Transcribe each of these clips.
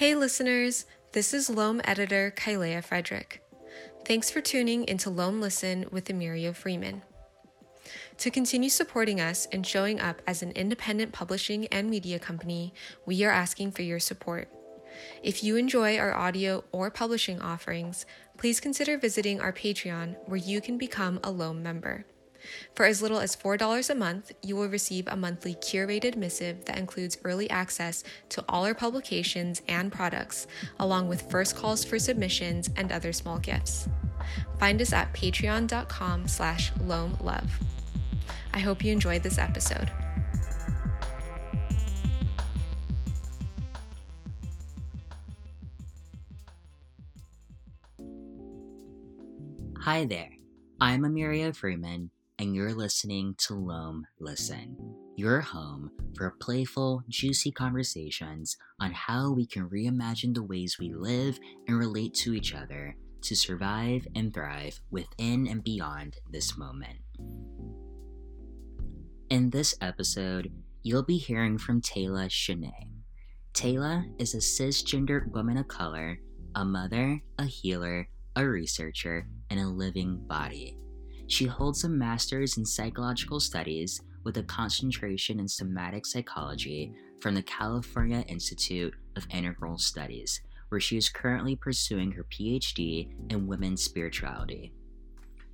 Hey, listeners, this is Loam editor Kylea Frederick. Thanks for tuning into Loam Listen with Emiria Freeman. To continue supporting us and showing up as an independent publishing and media company, we are asking for your support. If you enjoy our audio or publishing offerings, please consider visiting our Patreon where you can become a Loam member. For as little as $4 a month, you will receive a monthly curated missive that includes early access to all our publications and products, along with first calls for submissions and other small gifts. Find us at patreon.com slash loamlove. I hope you enjoyed this episode. Hi there, I'm Emiria Freeman, and you're listening to Loam Listen, your home for playful, juicy conversations on how we can reimagine the ways we live and relate to each other to survive and thrive within and beyond this moment. In this episode, you'll be hearing from Taylor Shanae. Taylor is a cisgendered woman of color, a mother, a healer, a researcher, and a living body. She holds a master's in psychological studies with a concentration in somatic psychology from the California Institute of Integral Studies, where she is currently pursuing her PhD in women's spirituality.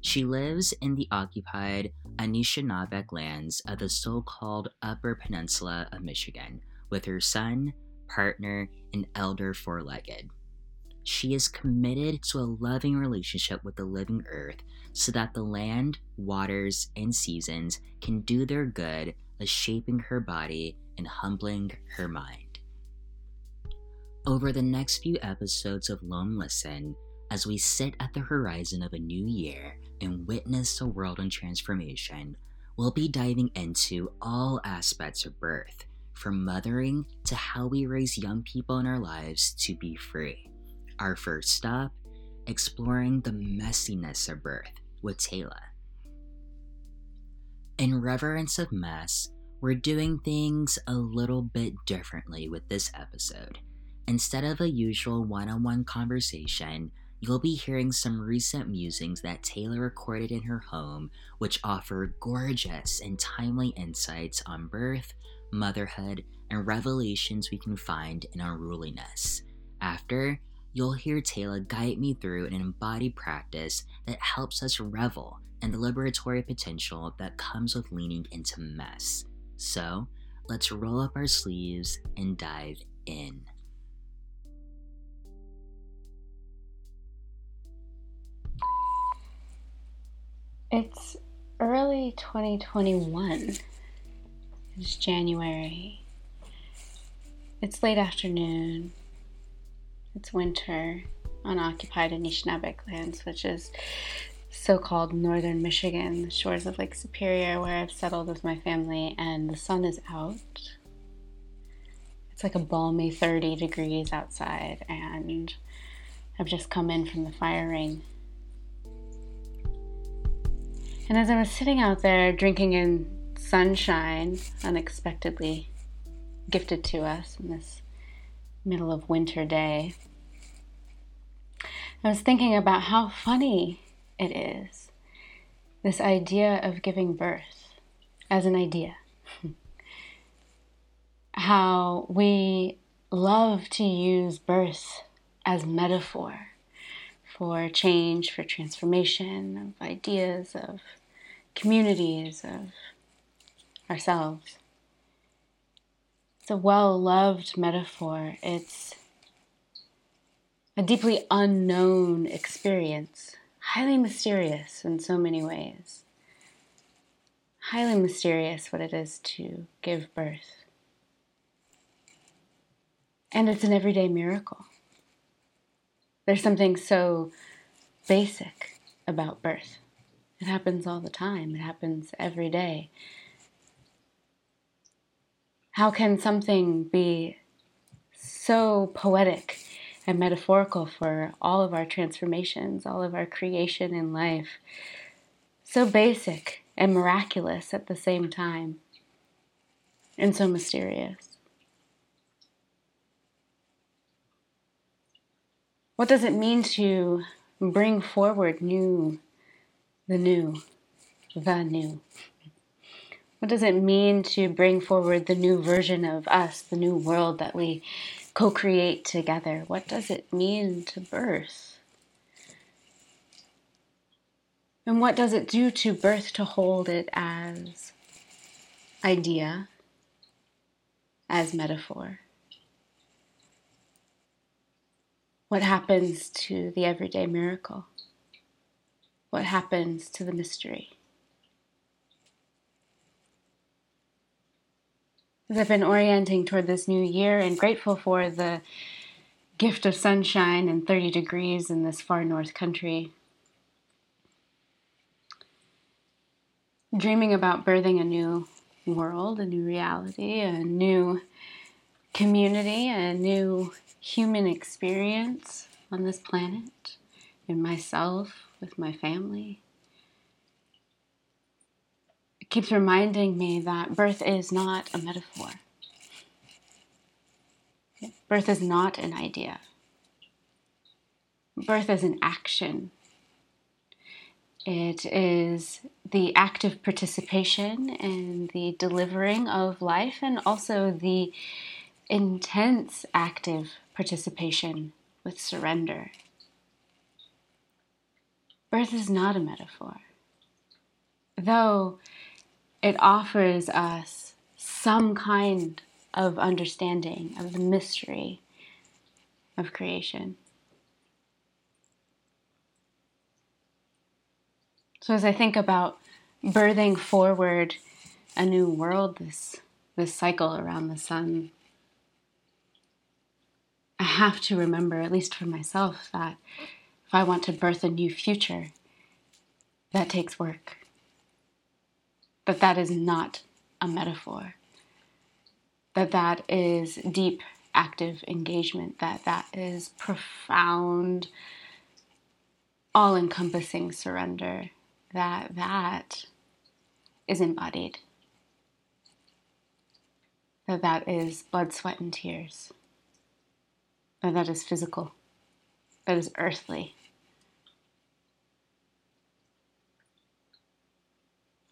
She lives in the occupied Anishinaabeg lands of the so called Upper Peninsula of Michigan with her son, partner, and elder four legged. She is committed to a loving relationship with the living earth so that the land, waters, and seasons can do their good as shaping her body and humbling her mind. Over the next few episodes of Loam Listen, as we sit at the horizon of a new year and witness a world in transformation, we'll be diving into all aspects of birth, from mothering to how we raise young people in our lives to be free. Our first stop exploring the messiness of birth with Taylor. In reverence of mess, we're doing things a little bit differently with this episode. Instead of a usual one on one conversation, you'll be hearing some recent musings that Taylor recorded in her home, which offer gorgeous and timely insights on birth, motherhood, and revelations we can find in unruliness. After, you'll hear Taylor guide me through an embodied practice that helps us revel in the liberatory potential that comes with leaning into mess. So, let's roll up our sleeves and dive in. It's early 2021. It's January. It's late afternoon. It's winter on occupied Anishinaabeg lands, which is so called northern Michigan, the shores of Lake Superior, where I've settled with my family, and the sun is out. It's like a balmy 30 degrees outside, and I've just come in from the firing. And as I was sitting out there drinking in sunshine, unexpectedly gifted to us in this middle of winter day, I was thinking about how funny it is this idea of giving birth as an idea. how we love to use birth as metaphor for change, for transformation of ideas, of communities, of ourselves. It's a well loved metaphor. It's a deeply unknown experience, highly mysterious in so many ways. Highly mysterious what it is to give birth. And it's an everyday miracle. There's something so basic about birth. It happens all the time, it happens every day. How can something be so poetic and metaphorical for all of our transformations, all of our creation in life. So basic and miraculous at the same time, and so mysterious. What does it mean to bring forward new, the new, the new? What does it mean to bring forward the new version of us, the new world that we co create together? What does it mean to birth? And what does it do to birth to hold it as idea, as metaphor? What happens to the everyday miracle? What happens to the mystery? I've been orienting toward this new year and grateful for the gift of sunshine and 30 degrees in this far north country, dreaming about birthing a new world, a new reality, a new community, a new human experience on this planet, in myself, with my family. Keeps reminding me that birth is not a metaphor. Birth is not an idea. Birth is an action. It is the active participation in the delivering of life and also the intense active participation with surrender. Birth is not a metaphor, though it offers us some kind of understanding of the mystery of creation. So, as I think about birthing forward a new world, this, this cycle around the sun, I have to remember, at least for myself, that if I want to birth a new future, that takes work. That that is not a metaphor. That that is deep, active engagement. That that is profound, all encompassing surrender. That that is embodied. That that is blood, sweat, and tears that that is physical, that is earthly.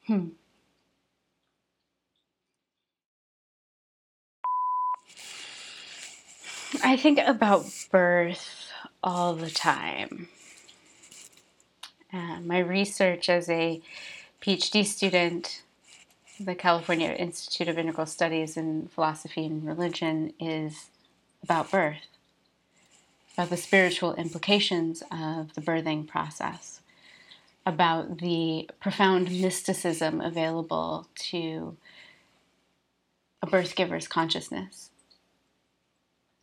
Hmm. I think about birth all the time. Uh, my research as a PhD student the California Institute of Integral Studies in Philosophy and Religion is about birth about the spiritual implications of the birthing process, about the profound mysticism available to a birth giver's consciousness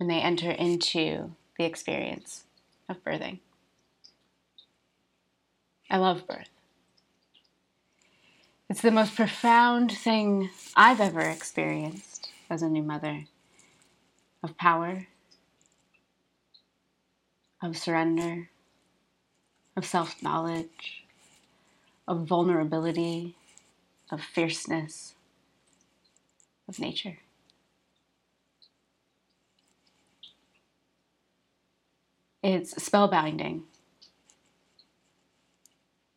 when they enter into the experience of birthing. I love birth. It's the most profound thing I've ever experienced as a new mother of power, of surrender, of self knowledge, of vulnerability, of fierceness, of nature. It's spellbinding,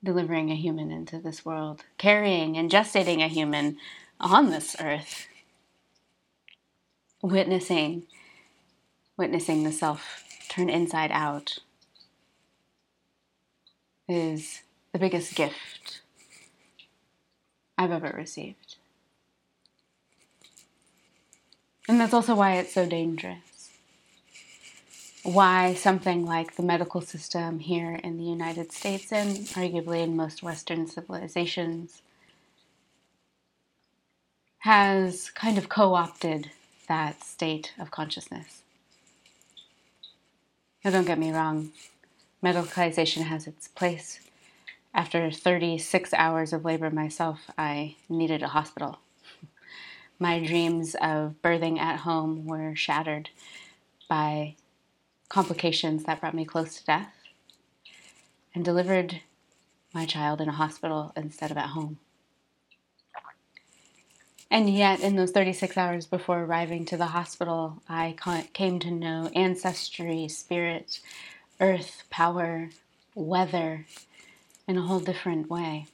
delivering a human into this world, carrying and gestating a human on this earth, witnessing, witnessing the self turn inside out is the biggest gift I've ever received. And that's also why it's so dangerous. Why something like the medical system here in the United States and arguably in most Western civilizations has kind of co opted that state of consciousness. Now, don't get me wrong, medicalization has its place. After 36 hours of labor myself, I needed a hospital. My dreams of birthing at home were shattered by complications that brought me close to death and delivered my child in a hospital instead of at home. And yet, in those 36 hours before arriving to the hospital, I came to know ancestry, spirit, earth, power, weather in a whole different way.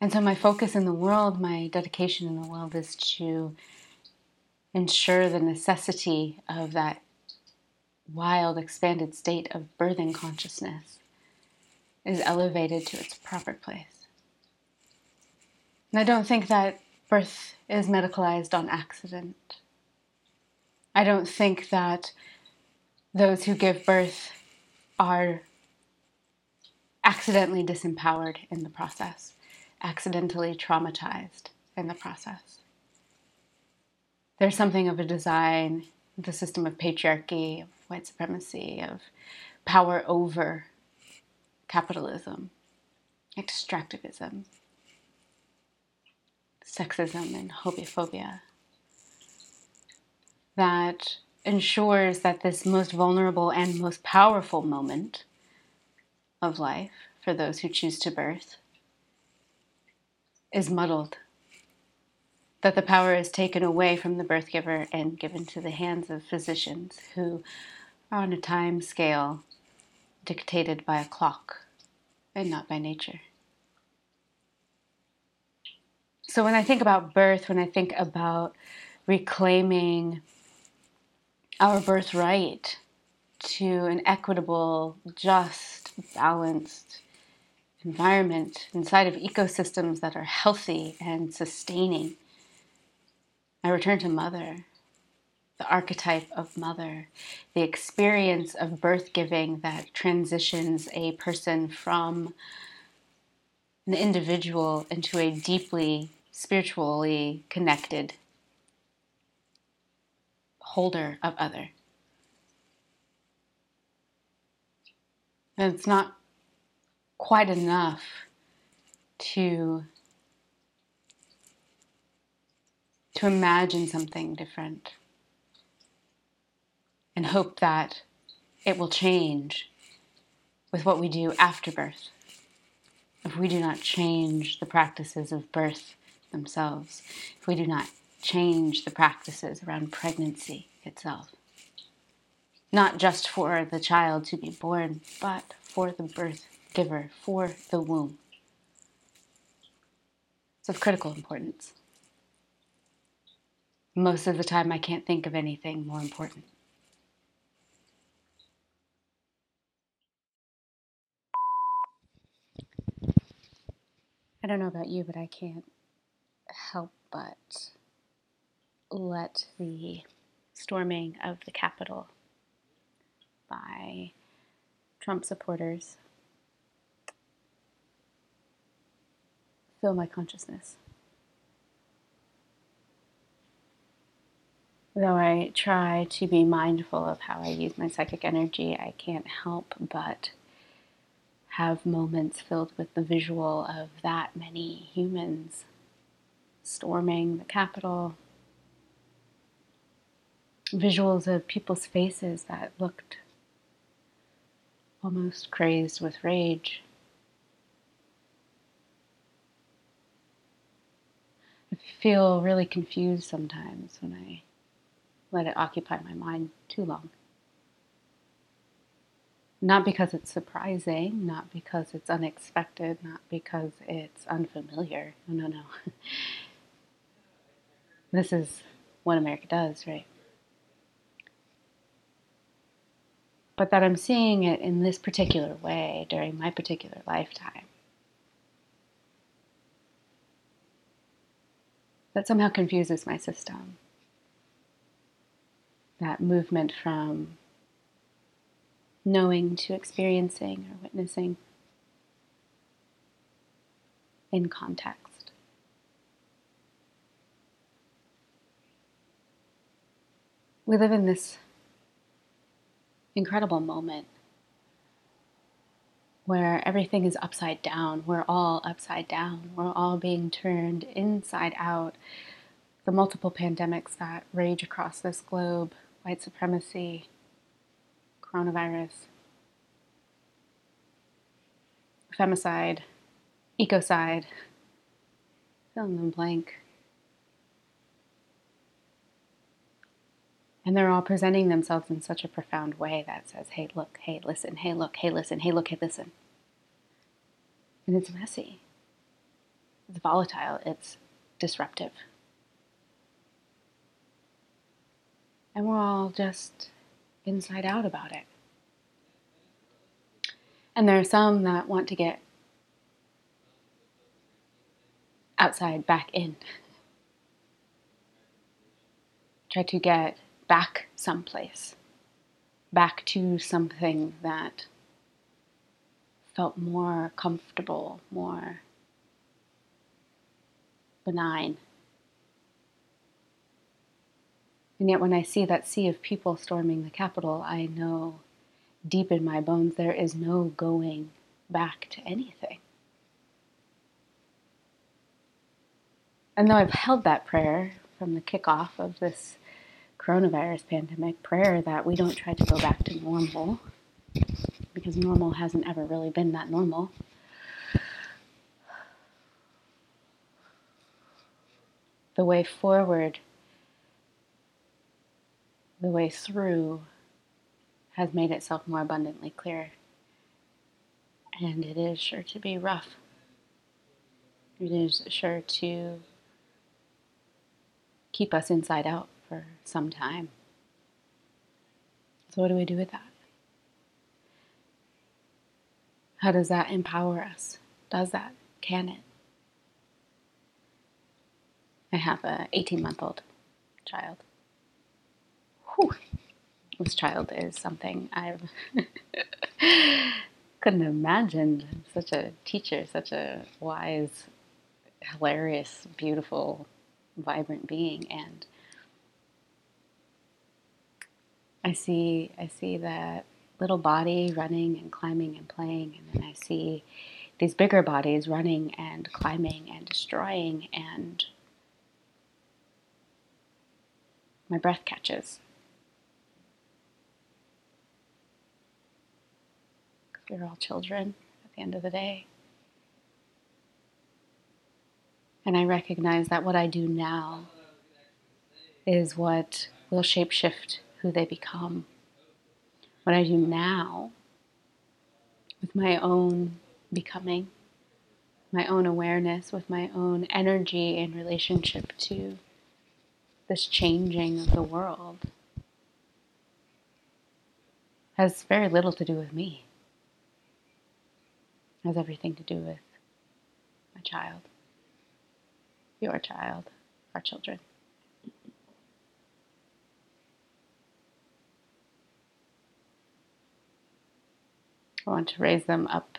And so, my focus in the world, my dedication in the world is to ensure the necessity of that wild, expanded state of birthing consciousness is elevated to its proper place. And I don't think that birth is medicalized on accident. I don't think that those who give birth are accidentally disempowered in the process accidentally traumatized in the process. There's something of a design, the system of patriarchy, of white supremacy, of power over capitalism, extractivism, sexism, and homophobia that ensures that this most vulnerable and most powerful moment of life for those who choose to birth is muddled, that the power is taken away from the birth giver and given to the hands of physicians who are on a time scale dictated by a clock and not by nature. So, when I think about birth, when I think about reclaiming our birthright to an equitable, just, balanced, environment, inside of ecosystems that are healthy and sustaining. I return to mother, the archetype of mother, the experience of birth giving that transitions a person from an individual into a deeply spiritually connected holder of other. And it's not quite enough to to imagine something different and hope that it will change with what we do after birth. If we do not change the practices of birth themselves, if we do not change the practices around pregnancy itself, not just for the child to be born, but for the birth giver for the womb. It's of critical importance. Most of the time, I can't think of anything more important. I don't know about you, but I can't help but let the storming of the Capitol by Trump supporters fill my consciousness. Though I try to be mindful of how I use my psychic energy, I can't help but have moments filled with the visual of that many humans storming the Capitol. Visuals of people's faces that looked almost crazed with rage. I feel really confused sometimes when I let it occupy my mind too long. Not because it's surprising, not because it's unexpected, not because it's unfamiliar. No, no, no. this is what America does, right? But that I'm seeing it in this particular way during my particular lifetime that somehow confuses my system. That movement from knowing to experiencing or witnessing in context. We live in this incredible moment where everything is upside down. We're all upside down. We're all being turned inside out. The multiple pandemics that rage across this globe white supremacy, coronavirus, femicide, ecocide, fill in the blank. And they're all presenting themselves in such a profound way that says, hey, look, hey, listen, hey, look, hey, listen, hey, look, hey, listen. And it's messy, it's volatile, it's disruptive. And we're all just inside out about it. And there are some that want to get outside back in. Try to get back someplace, back to something that felt more comfortable, more benign. And yet, when I see that sea of people storming the Capitol, I know deep in my bones there is no going back to anything. And though I've held that prayer from the kickoff of this coronavirus pandemic, prayer that we don't try to go back to normal, because normal hasn't ever really been that normal. The way forward, the way through, has made itself more abundantly clear. And it is sure to be rough. It is sure to keep us inside out for some time. So, what do we do with that? How does that empower us? Does that? Can it? I have a 18 month old child. Whew. This child is something I've couldn't imagine. Such a teacher, such a wise, hilarious, beautiful, vibrant being, and I see I see that little body running and climbing and playing, and then I see these bigger bodies running and climbing and destroying, and my breath catches. We're all children at the end of the day. And I recognize that what I do now is what will shapeshift who they become what I do now with my own becoming, my own awareness, with my own energy in relationship to this changing of the world has very little to do with me. Has everything to do with my child, your child, our children. I want to raise them up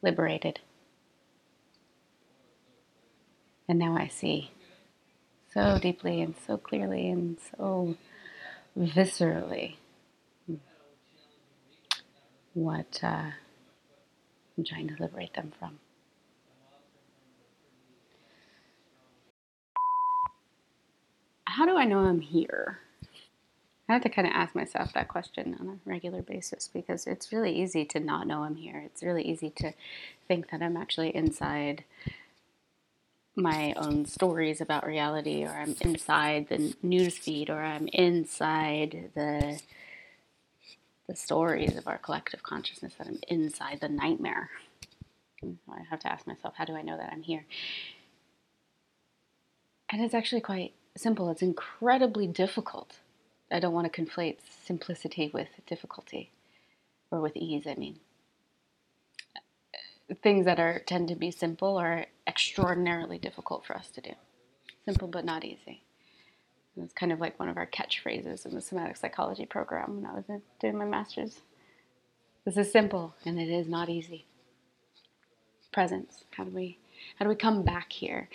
liberated. And now I see so deeply and so clearly and so viscerally what uh, I'm trying to liberate them from. How do I know I'm here? I have to kind of ask myself that question on a regular basis because it's really easy to not know I'm here. It's really easy to think that I'm actually inside my own stories about reality, or I'm inside the news feed, or I'm inside the the stories of our collective consciousness. That I'm inside the nightmare. I have to ask myself, how do I know that I'm here? And it's actually quite simple. It's incredibly difficult I don't want to conflate simplicity with difficulty or with ease, I mean. Things that are tend to be simple are extraordinarily difficult for us to do. Simple but not easy. It's kind of like one of our catchphrases in the somatic psychology program when I was doing my master's. This is simple and it is not easy. Presence. How do we how do we come back here?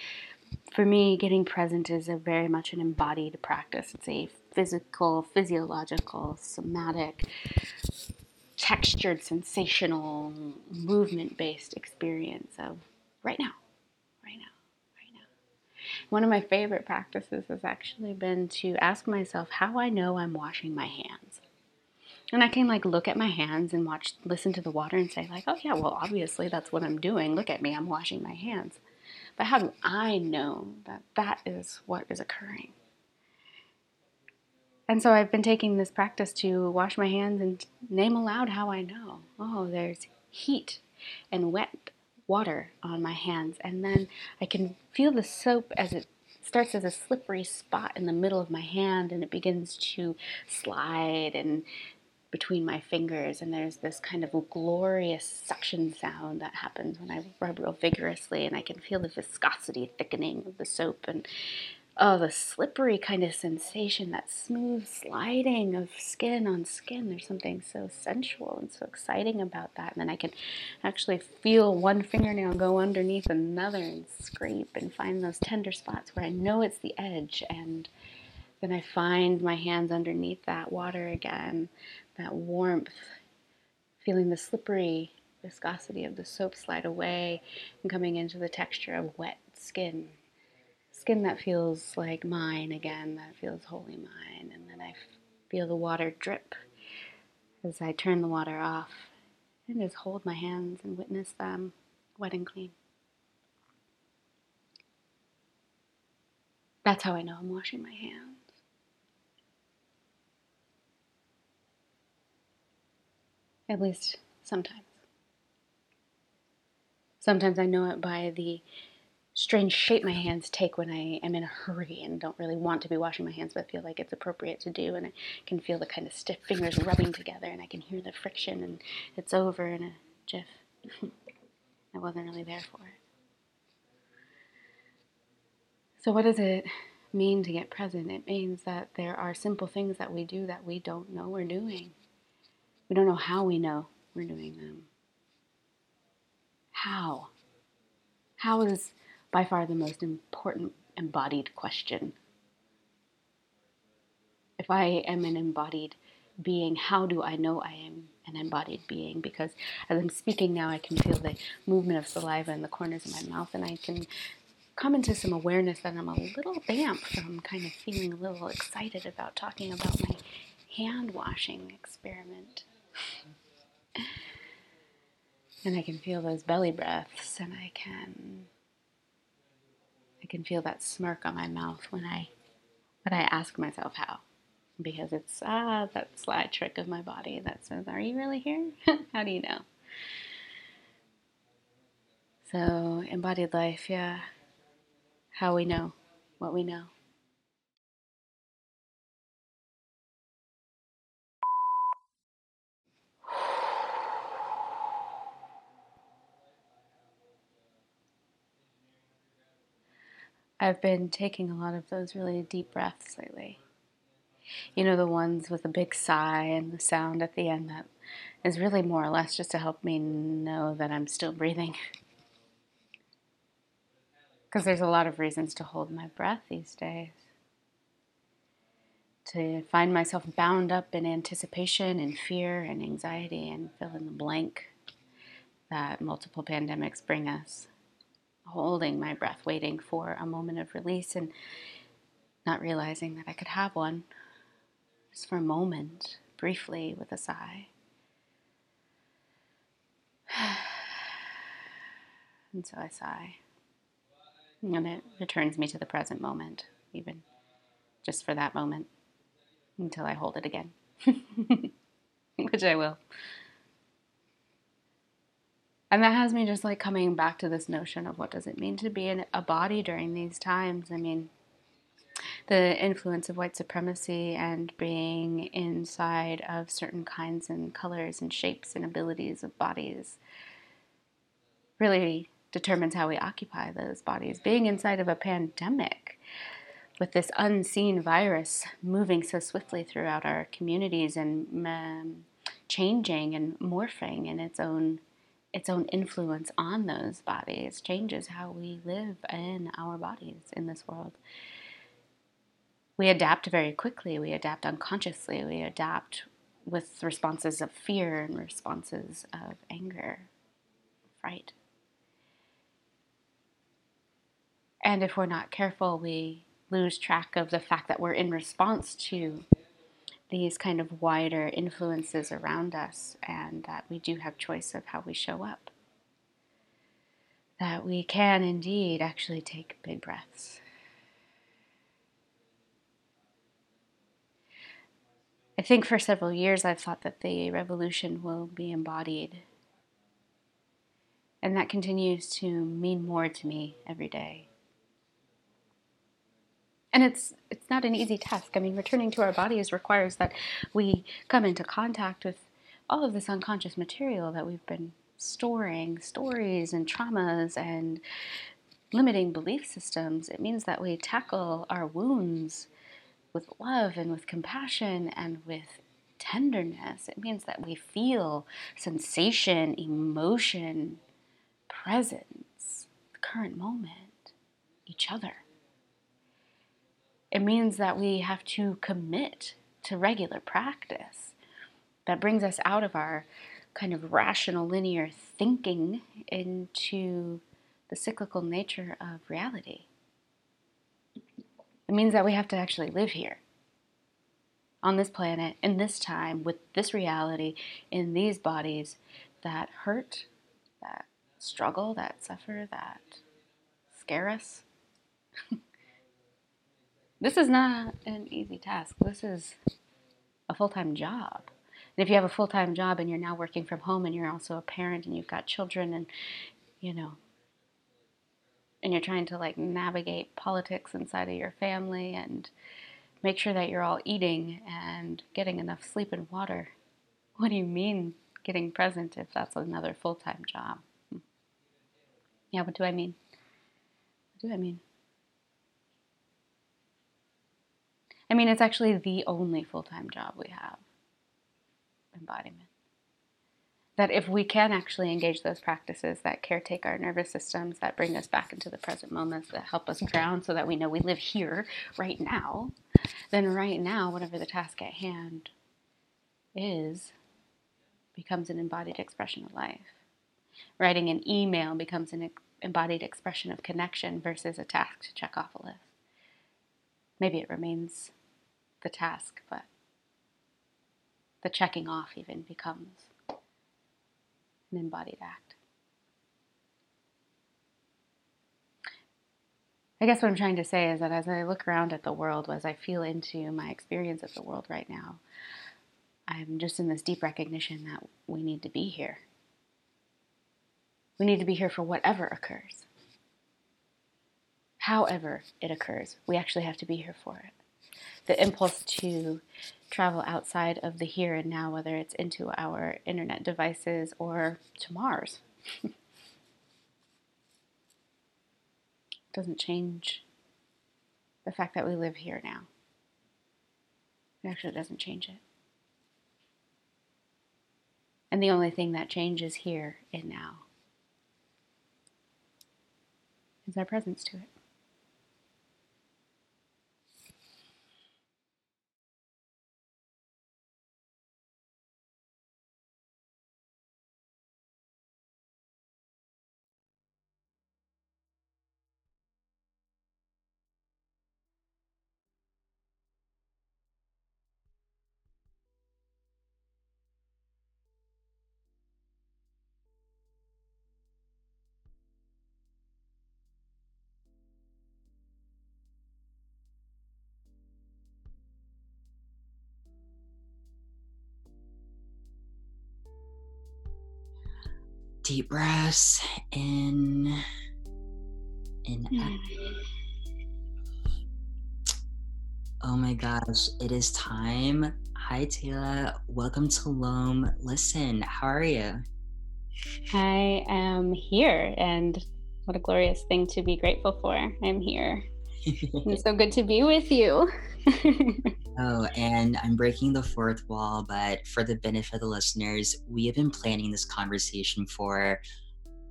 For me, getting present is a very much an embodied practice. It's a physical, physiological, somatic, textured, sensational, movement based experience of right now, right now, right now. One of my favorite practices has actually been to ask myself how I know I'm washing my hands. And I can like look at my hands and watch, listen to the water and say, like, oh yeah, well, obviously that's what I'm doing. Look at me, I'm washing my hands. But how do I know that that is what is occurring? and so I've been taking this practice to wash my hands and name aloud how I know. Oh, there's heat and wet water on my hands. And then I can feel the soap as it starts as a slippery spot in the middle of my hand and it begins to slide and between my fingers and there's this kind of glorious suction sound that happens when I rub real vigorously and I can feel the viscosity thickening of the soap and oh, the slippery kind of sensation, that smooth sliding of skin on skin. There's something so sensual and so exciting about that. And then I can actually feel one fingernail go underneath another and scrape and find those tender spots where I know it's the edge. And then I find my hands underneath that water again, that warmth, feeling the slippery viscosity of the soap slide away and coming into the texture of wet skin skin that feels like mine again, that feels wholly mine. And then I feel the water drip as I turn the water off and just hold my hands and witness them wet and clean. That's how I know I'm washing my hands. At least sometimes. Sometimes I know it by the strange shape my hands take when I am in a hurry and don't really want to be washing my hands, but feel like it's appropriate to do. And I can feel the kind of stiff fingers rubbing together, and I can hear the friction, and it's over in a jiff. I wasn't really there for it. So, what does it mean to get present? It means that there are simple things that we do that we don't know we're doing. We don't know how we know we're doing them. How? How is by far the most important embodied question. If I am an embodied being, how do I know I am an embodied being? Because as I'm speaking now, I can feel the movement of saliva in the corners of my mouth, and I can come into some awareness that I'm a little damp from kind of feeling a little excited about talking about my hand washing experiment. and I can feel those belly breaths, and I can I can feel that smirk on my mouth when I when I ask myself how. Because it's ah that sly trick of my body that says, Are you really here? how do you know? So embodied life, yeah. How we know what we know. I've been taking a lot of those really deep breaths lately. You know, the ones with a big sigh and the sound at the end that is really more or less just to help me know that I'm still breathing. Because there's a lot of reasons to hold my breath these days. To find myself bound up in anticipation and fear and anxiety and fill in the blank that multiple pandemics bring us holding my breath, waiting for a moment of release and not realizing that I could have one just for a moment, briefly, with a sigh. And so I sigh. And it returns me to the present moment, even just for that moment, until I hold it again, which I will. And that has me just like coming back to this notion of what does it mean to be in a body during these times. I mean, the influence of white supremacy and being inside of certain kinds and colors and shapes and abilities of bodies really determines how we occupy those bodies. Being inside of a pandemic with this unseen virus moving so swiftly throughout our communities and um, changing and morphing in its own its own influence on those bodies changes how we live in our bodies in this world. We adapt very quickly, we adapt unconsciously, we adapt with responses of fear and responses of anger, fright. And if we're not careful, we lose track of the fact that we're in response to these kind of wider influences around us and that we do have choice of how we show up. That we can indeed actually take big breaths. I think for several years I've thought that the revolution will be embodied. And that continues to mean more to me every day. And it's it's not an easy task. I mean, returning to our bodies requires that we come into contact with all of this unconscious material that we've been storing, stories and traumas and limiting belief systems. It means that we tackle our wounds with love and with compassion and with tenderness. It means that we feel sensation, emotion, presence, the current moment, each other. It means that we have to commit to regular practice that brings us out of our kind of rational linear thinking into the cyclical nature of reality. It means that we have to actually live here on this planet, in this time, with this reality, in these bodies that hurt, that struggle, that suffer, that scare us. this is not an easy task. This is a full time job. And if you have a full time job and you're now working from home and you're also a parent and you've got children and, you know, and you're trying to like navigate politics inside of your family and make sure that you're all eating and getting enough sleep and water. What do you mean getting present if that's another full time job? Hmm. Yeah, what do I mean? What do I mean? I mean, it's actually the only full time job we have embodiment that if we can actually engage those practices that caretake our nervous systems, that bring us back into the present moments, that help us ground so that we know we live here right now, then right now, whatever the task at hand is, becomes an embodied expression of life. Writing an email becomes an embodied expression of connection versus a task to check off a list. Maybe it remains the task, but the checking off even becomes an embodied act. I guess what I'm trying to say is that as I look around at the world, as I feel into my experience of the world right now, I'm just in this deep recognition that we need to be here. We need to be here for whatever occurs. However, it occurs, we actually have to be here for it. The impulse to travel outside of the here and now, whether it's into our internet devices or to Mars. doesn't change the fact that we live here now. It actually doesn't change it. And the only thing that changes here and now is our presence to it. Deep breaths in in mm. oh my gosh it is time. Hi taylor. Welcome to loam. Listen how are you? I am here and what a glorious thing to be grateful for. I'm here it's so good to be with you oh, and I'm breaking the fourth wall, but for the benefit of the listeners, we have been planning this conversation for,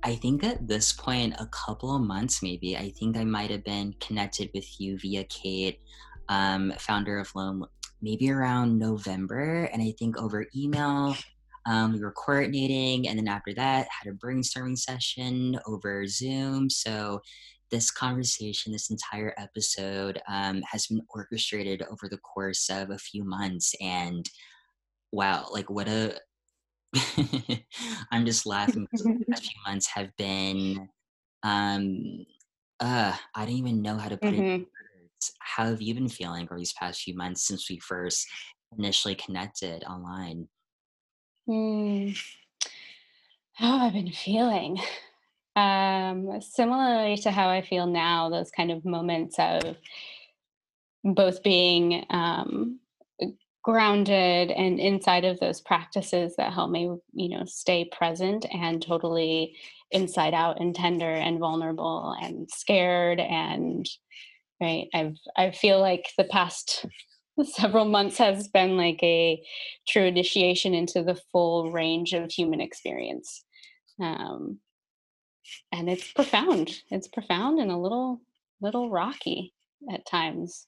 I think at this point, a couple of months maybe. I think I might have been connected with you via Kate, um, founder of Loam, maybe around November. And I think over email, um, we were coordinating. And then after that, had a brainstorming session over Zoom. So this conversation, this entire episode, um, has been orchestrated over the course of a few months. And wow, like what a. I'm just laughing because the past few months have been. Um, uh, I don't even know how to put mm-hmm. it. How have you been feeling over these past few months since we first initially connected online? Mm, how have I been feeling? Um, similarly to how I feel now, those kind of moments of both being um, grounded and inside of those practices that help me, you know, stay present and totally inside out and tender and vulnerable and scared and right. I've I feel like the past several months has been like a true initiation into the full range of human experience. Um, and it's profound. It's profound and a little little rocky at times.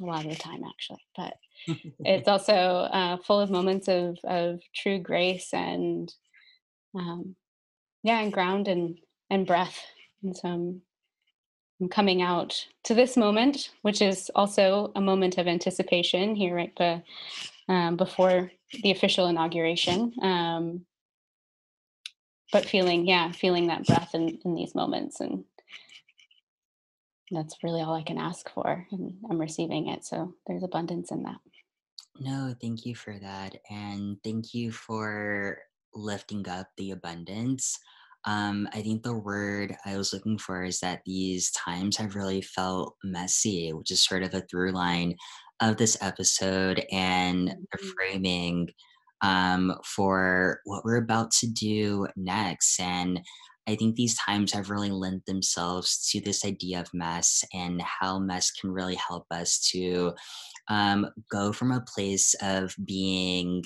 A lot of the time actually. But it's also uh, full of moments of of true grace and um, yeah, and ground and and breath. And so I'm, I'm coming out to this moment, which is also a moment of anticipation here, right? But um, before the official inauguration, um, but feeling, yeah, feeling that breath in, in these moments, and that's really all I can ask for, and I'm receiving it. So there's abundance in that. No, thank you for that. And thank you for lifting up the abundance. Um, I think the word I was looking for is that these times have really felt messy, which is sort of a through line of this episode and the Mhm. framing um, for what we're about to do next. And I think these times have really lent themselves to this idea of mess and how mess can really help us to um, go from a place of being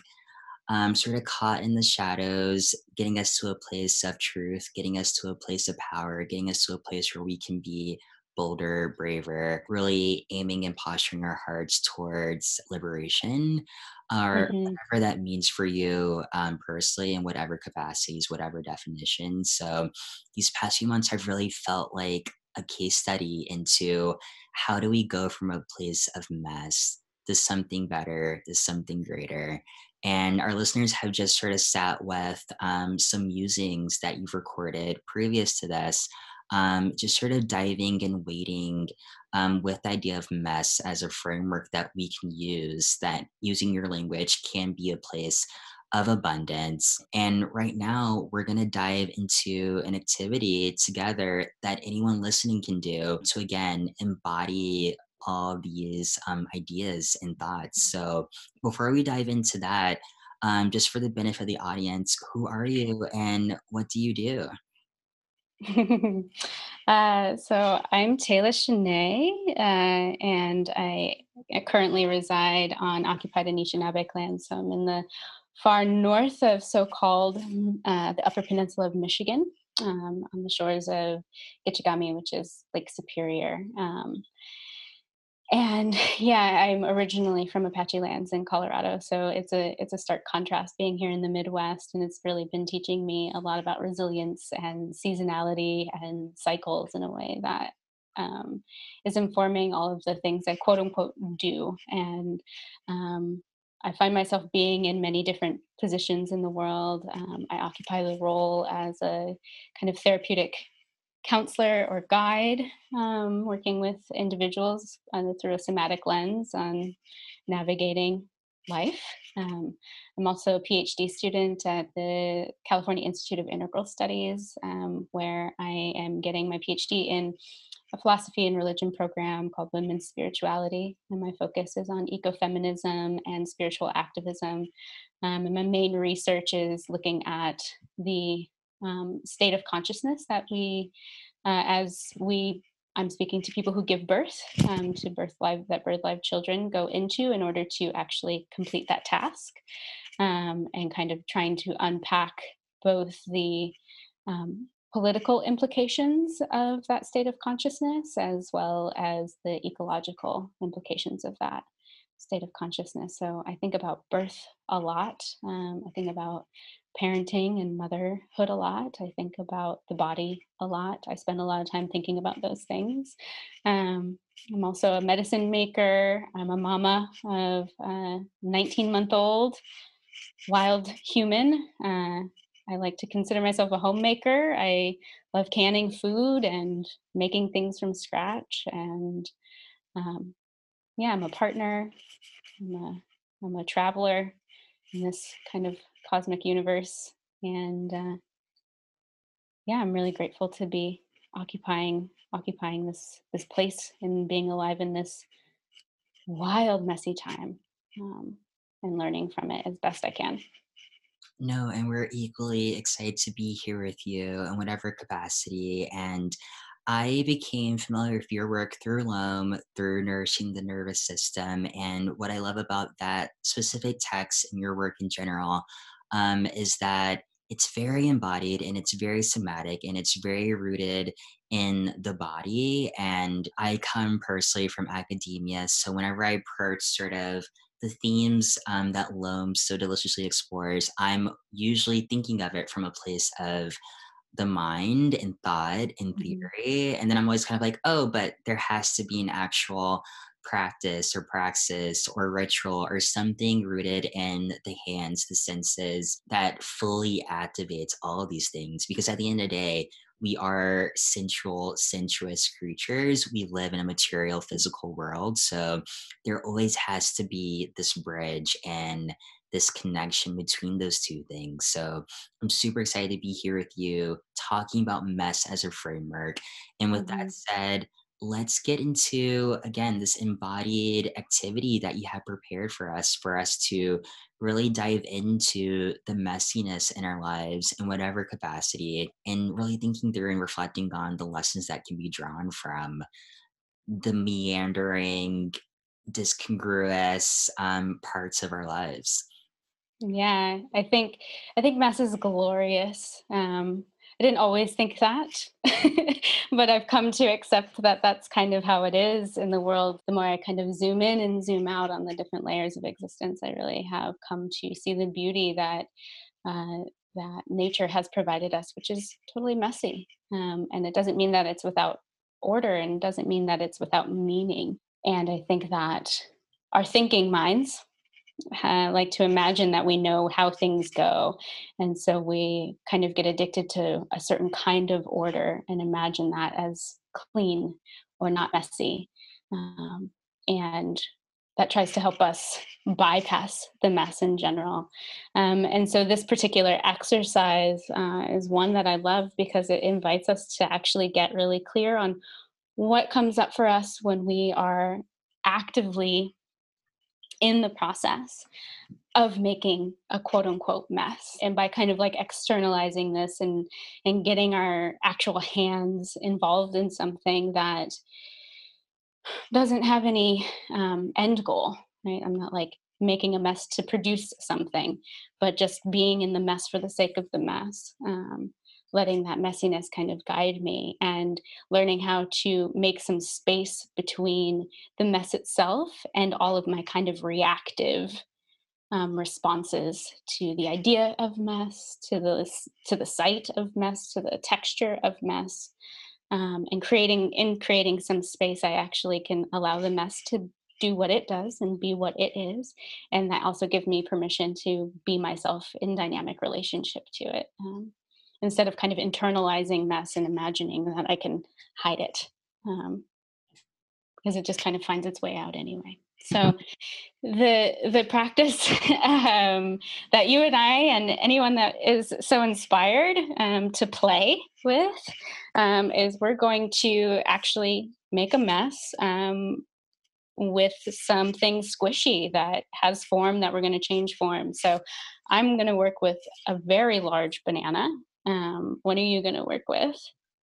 um, sort of caught in the shadows, getting us to a place of truth, getting us to a place of power, getting us to a place where we can be bolder, braver, really aiming and posturing our hearts towards liberation, or Mhm. whatever that means for you um, personally in whatever capacities, whatever definition. So these past few months I've really felt like a case study into how do we go from a place of mess to something better, to something greater. And our listeners have just sort of sat with um, some musings that you've recorded previous to this, um, just sort of diving and waiting um, with the idea of mess as a framework that we can use, that using your language can be a place of abundance. And right now, we're going to dive into an activity together that anyone listening can do to, again, embody all these um, ideas and thoughts. So, before we dive into that, um, just for the benefit of the audience, who are you and what do you do? uh, so I'm Taylor Shanae, uh, and I currently reside on occupied Anishinaabe land. So I'm in the far north of so-called uh, the Upper Peninsula of Michigan, um, on the shores of Gitchigami, which is Lake Superior. Um, and yeah, I'm originally from Apache lands in Colorado, so it's a it's a stark contrast being here in the Midwest, and it's really been teaching me a lot about resilience and seasonality and cycles in a way that um, is informing all of the things I quote unquote do. And um, I find myself being in many different positions in the world. Um, I occupy the role as a kind of therapeutic counselor or guide, um, working with individuals uh, through a somatic lens on navigating life. Um, I'm also a PhD student at the California Institute of Integral Studies, um, where I am getting my PhD in a philosophy and religion program called Women's Spirituality. And my focus is on ecofeminism and spiritual activism. Um, and my main research is looking at the um, state of consciousness that we, uh, as we, I'm speaking to people who give birth um, to birth live that birth live children go into in order to actually complete that task, um, and kind of trying to unpack both the um, political implications of that state of consciousness as well as the ecological implications of that state of consciousness. So I think about birth a lot. Um, I think about parenting and motherhood a lot. I think about the body a lot. I spend a lot of time thinking about those things. Um, I'm also a medicine maker. I'm a mama of a 19 month old wild human. Uh, I like to consider myself a homemaker. I love canning food and making things from scratch. And um, yeah, I'm a partner. I'm a I'm a traveler in this kind of cosmic universe. And uh, yeah, I'm really grateful to be occupying occupying this this place and being alive in this wild, messy time um, and learning from it as best I can. No, and we're equally excited to be here with you in whatever capacity. And I became familiar with your work through Loam, through nourishing the nervous system. And what I love about that specific text and your work in general um, is that it's very embodied and it's very somatic and it's very rooted in the body. And I come personally from academia. So whenever I approach sort of the themes um, that Loam so deliciously explores, I'm usually thinking of it from a place of the mind and thought and Mhm. theory. And then I'm always kind of like, oh, but there has to be an actual practice or praxis or ritual or something rooted in the hands, the senses that fully activates all of these things. Because at the end of the day, we are sensual, sensuous creatures. We live in a material, physical world. So there always has to be this bridge and this connection between those two things. So I'm super excited to be here with you talking about mess as a framework. And with that Mhm. said, let's get into again this embodied activity that you have prepared for us for us to really dive into the messiness in our lives in whatever capacity and really thinking through and reflecting on the lessons that can be drawn from the meandering discongruous um, parts of our lives Yeah, I think I think mess is glorious. Um, I didn't always think that, but I've come to accept that that's kind of how it is in the world. The more I kind of zoom in and zoom out on the different layers of existence, I really have come to see the beauty that uh, that nature has provided us, which is totally messy. Um, and it doesn't mean that it's without order, and doesn't mean that it's without meaning. And I think that our thinking minds uh, like to imagine that we know how things go. And so we kind of get addicted to a certain kind of order and imagine that as clean or not messy. Um, and that tries to help us bypass the mess in general. Um, and so this particular exercise uh, is one that I love because it invites us to actually get really clear on what comes up for us when we are actively in the process of making a quote unquote mess. And by kind of like externalizing this and and getting our actual hands involved in something that doesn't have any um, end goal right? I'm not like making a mess to produce something but just being in the mess for the sake of the mess um, letting that messiness kind of guide me and learning how to make some space between the mess itself and all of my kind of reactive um, responses to the idea of mess, to the to the sight of mess, to the texture of mess, um, and creating in creating some space, I actually can allow the mess to do what it does and be what it is, and that also give me permission to be myself in dynamic relationship to it, um, instead of kind of internalizing mess and imagining that I can hide it, um, because it just kind of finds its way out anyway. So the the practice um, that you and I and anyone that is so inspired um, to play with um, is we're going to actually make a mess um, with something squishy that has form that we're going to change form. So I'm going to work with a very large banana. Um, what are you going to work with?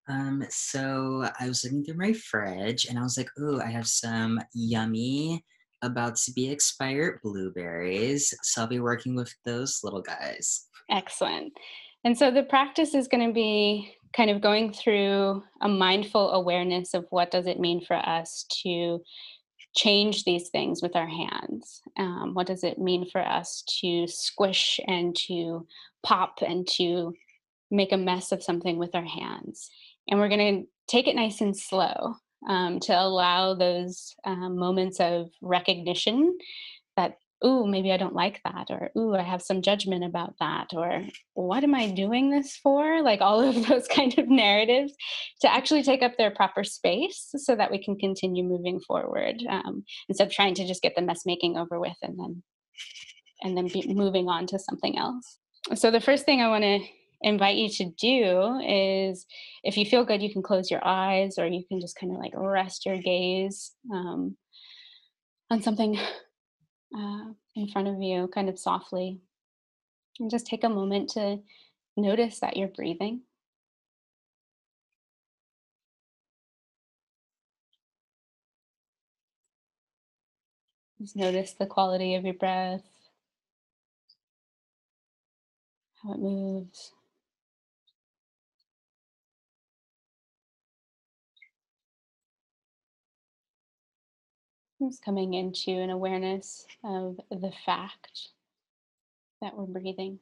Um, so I was looking through my fridge and I was like, ooh, I have some yummy, about to be expired blueberries. So I'll be working with those little guys. Excellent. And so the practice is going to be kind of going through a mindful awareness of what does it mean for us to change these things with our hands. Um, what does it mean for us to squish and to pop and to make a mess of something with our hands? And we're going to take it nice and slow um, to allow those um, moments of recognition that ooh maybe i don't like that or ooh i have some judgment about that or what am i doing this for like all of those kind of narratives to actually take up their proper space so that we can continue moving forward um, instead of trying to just get the mess making over with and then and then be moving on to something else. So the first thing I want to invite you to do is if you feel good, you can close your eyes or you can just kind of like rest your gaze um, on something uh, in front of you, kind of softly. And just take a moment to notice that you're breathing. Just notice the quality of your breath, how it moves. Just coming into an awareness of the fact that we're breathing.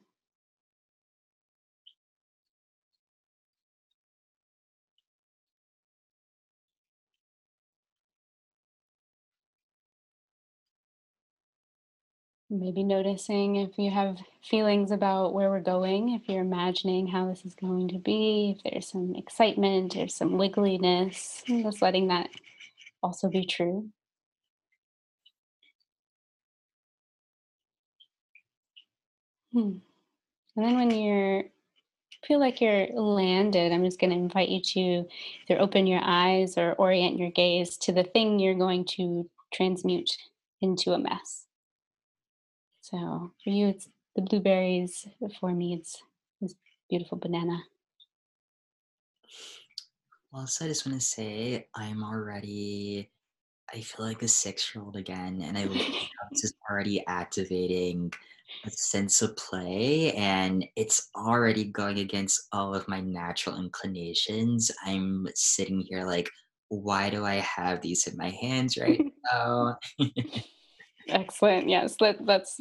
Maybe noticing if you have feelings about where we're going, if you're imagining how this is going to be, if there's some excitement or some wiggliness, just letting that also be true. Hmm. And then when you're feel like you're landed, I'm just going to invite you to either open your eyes or orient your gaze to the thing you're going to transmute into a mess. So for you, it's the blueberries. For me, it's this beautiful banana. Well, so I just want to say I'm already, I feel like a six year old again, and I this is already activating a sense of play, and it's already going against all of my natural inclinations. I'm sitting here like, why do I have these in my hands right now? Excellent. Yes, let, that's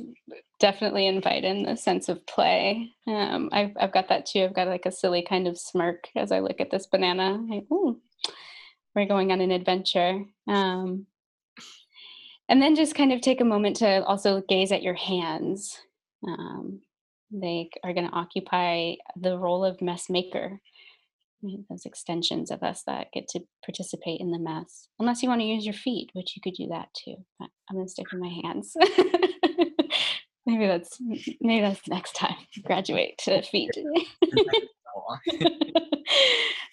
definitely invite in the sense of play. Um, I've, I've got that too. I've got like a silly kind of smirk as I look at this banana. Like, Ooh, we're going on an adventure. Um, and then just kind of take a moment to also gaze at your hands. Um, they are going to occupy the role of mess maker those extensions of us that get to participate in the mess. Unless you want to use your feet, which you could do that too. But I'm gonna stick with my hands. maybe that's maybe that's next time. Graduate to feet.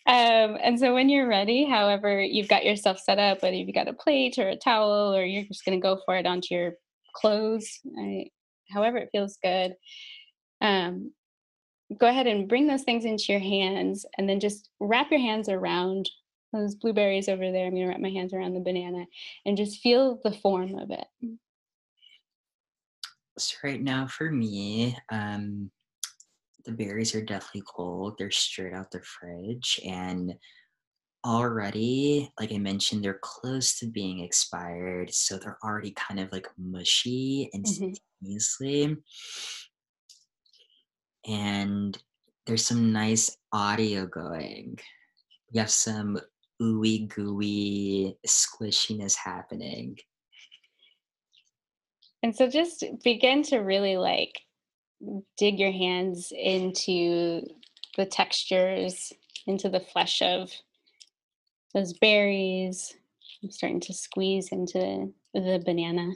um, and so when you're ready, however you've got yourself set up, whether you've got a plate or a towel, or you're just gonna go for it onto your clothes, I, however it feels good. Um, go ahead and bring those things into your hands and then just wrap your hands around those blueberries over there. I'm going to wrap my hands around the banana and just feel the form of it. So, right now for me, um, the berries are definitely cold. They're straight out the fridge. And already, like I mentioned, they're close to being expired. So, they're already kind of like mushy and mm and there's some nice audio going. You have some ooey gooey squishiness happening. And so just begin to really like dig your hands into the textures, into the flesh of those berries. I'm starting to squeeze into the banana.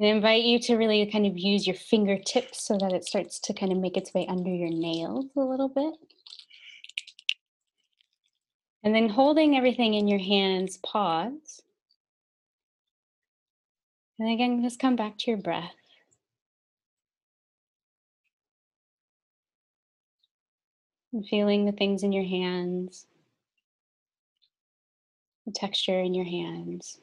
I invite you to really kind of use your fingertips so that it starts to kind of make its way under your nails a little bit. And then holding everything in your hands, pause. And again, just come back to your breath. And feeling the things in your hands, the texture in your hands.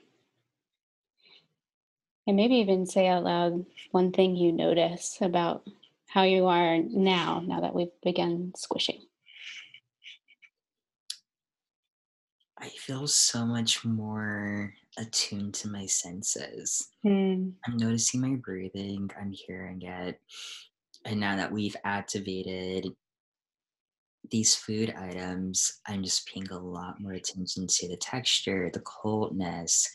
And maybe even say out loud one thing you notice about how you are now, now that we've begun squishing. I feel so much more attuned to my senses. Mm. I'm noticing my breathing, I'm hearing it. And now that we've activated these food items, I'm just paying a lot more attention to the texture, the coldness,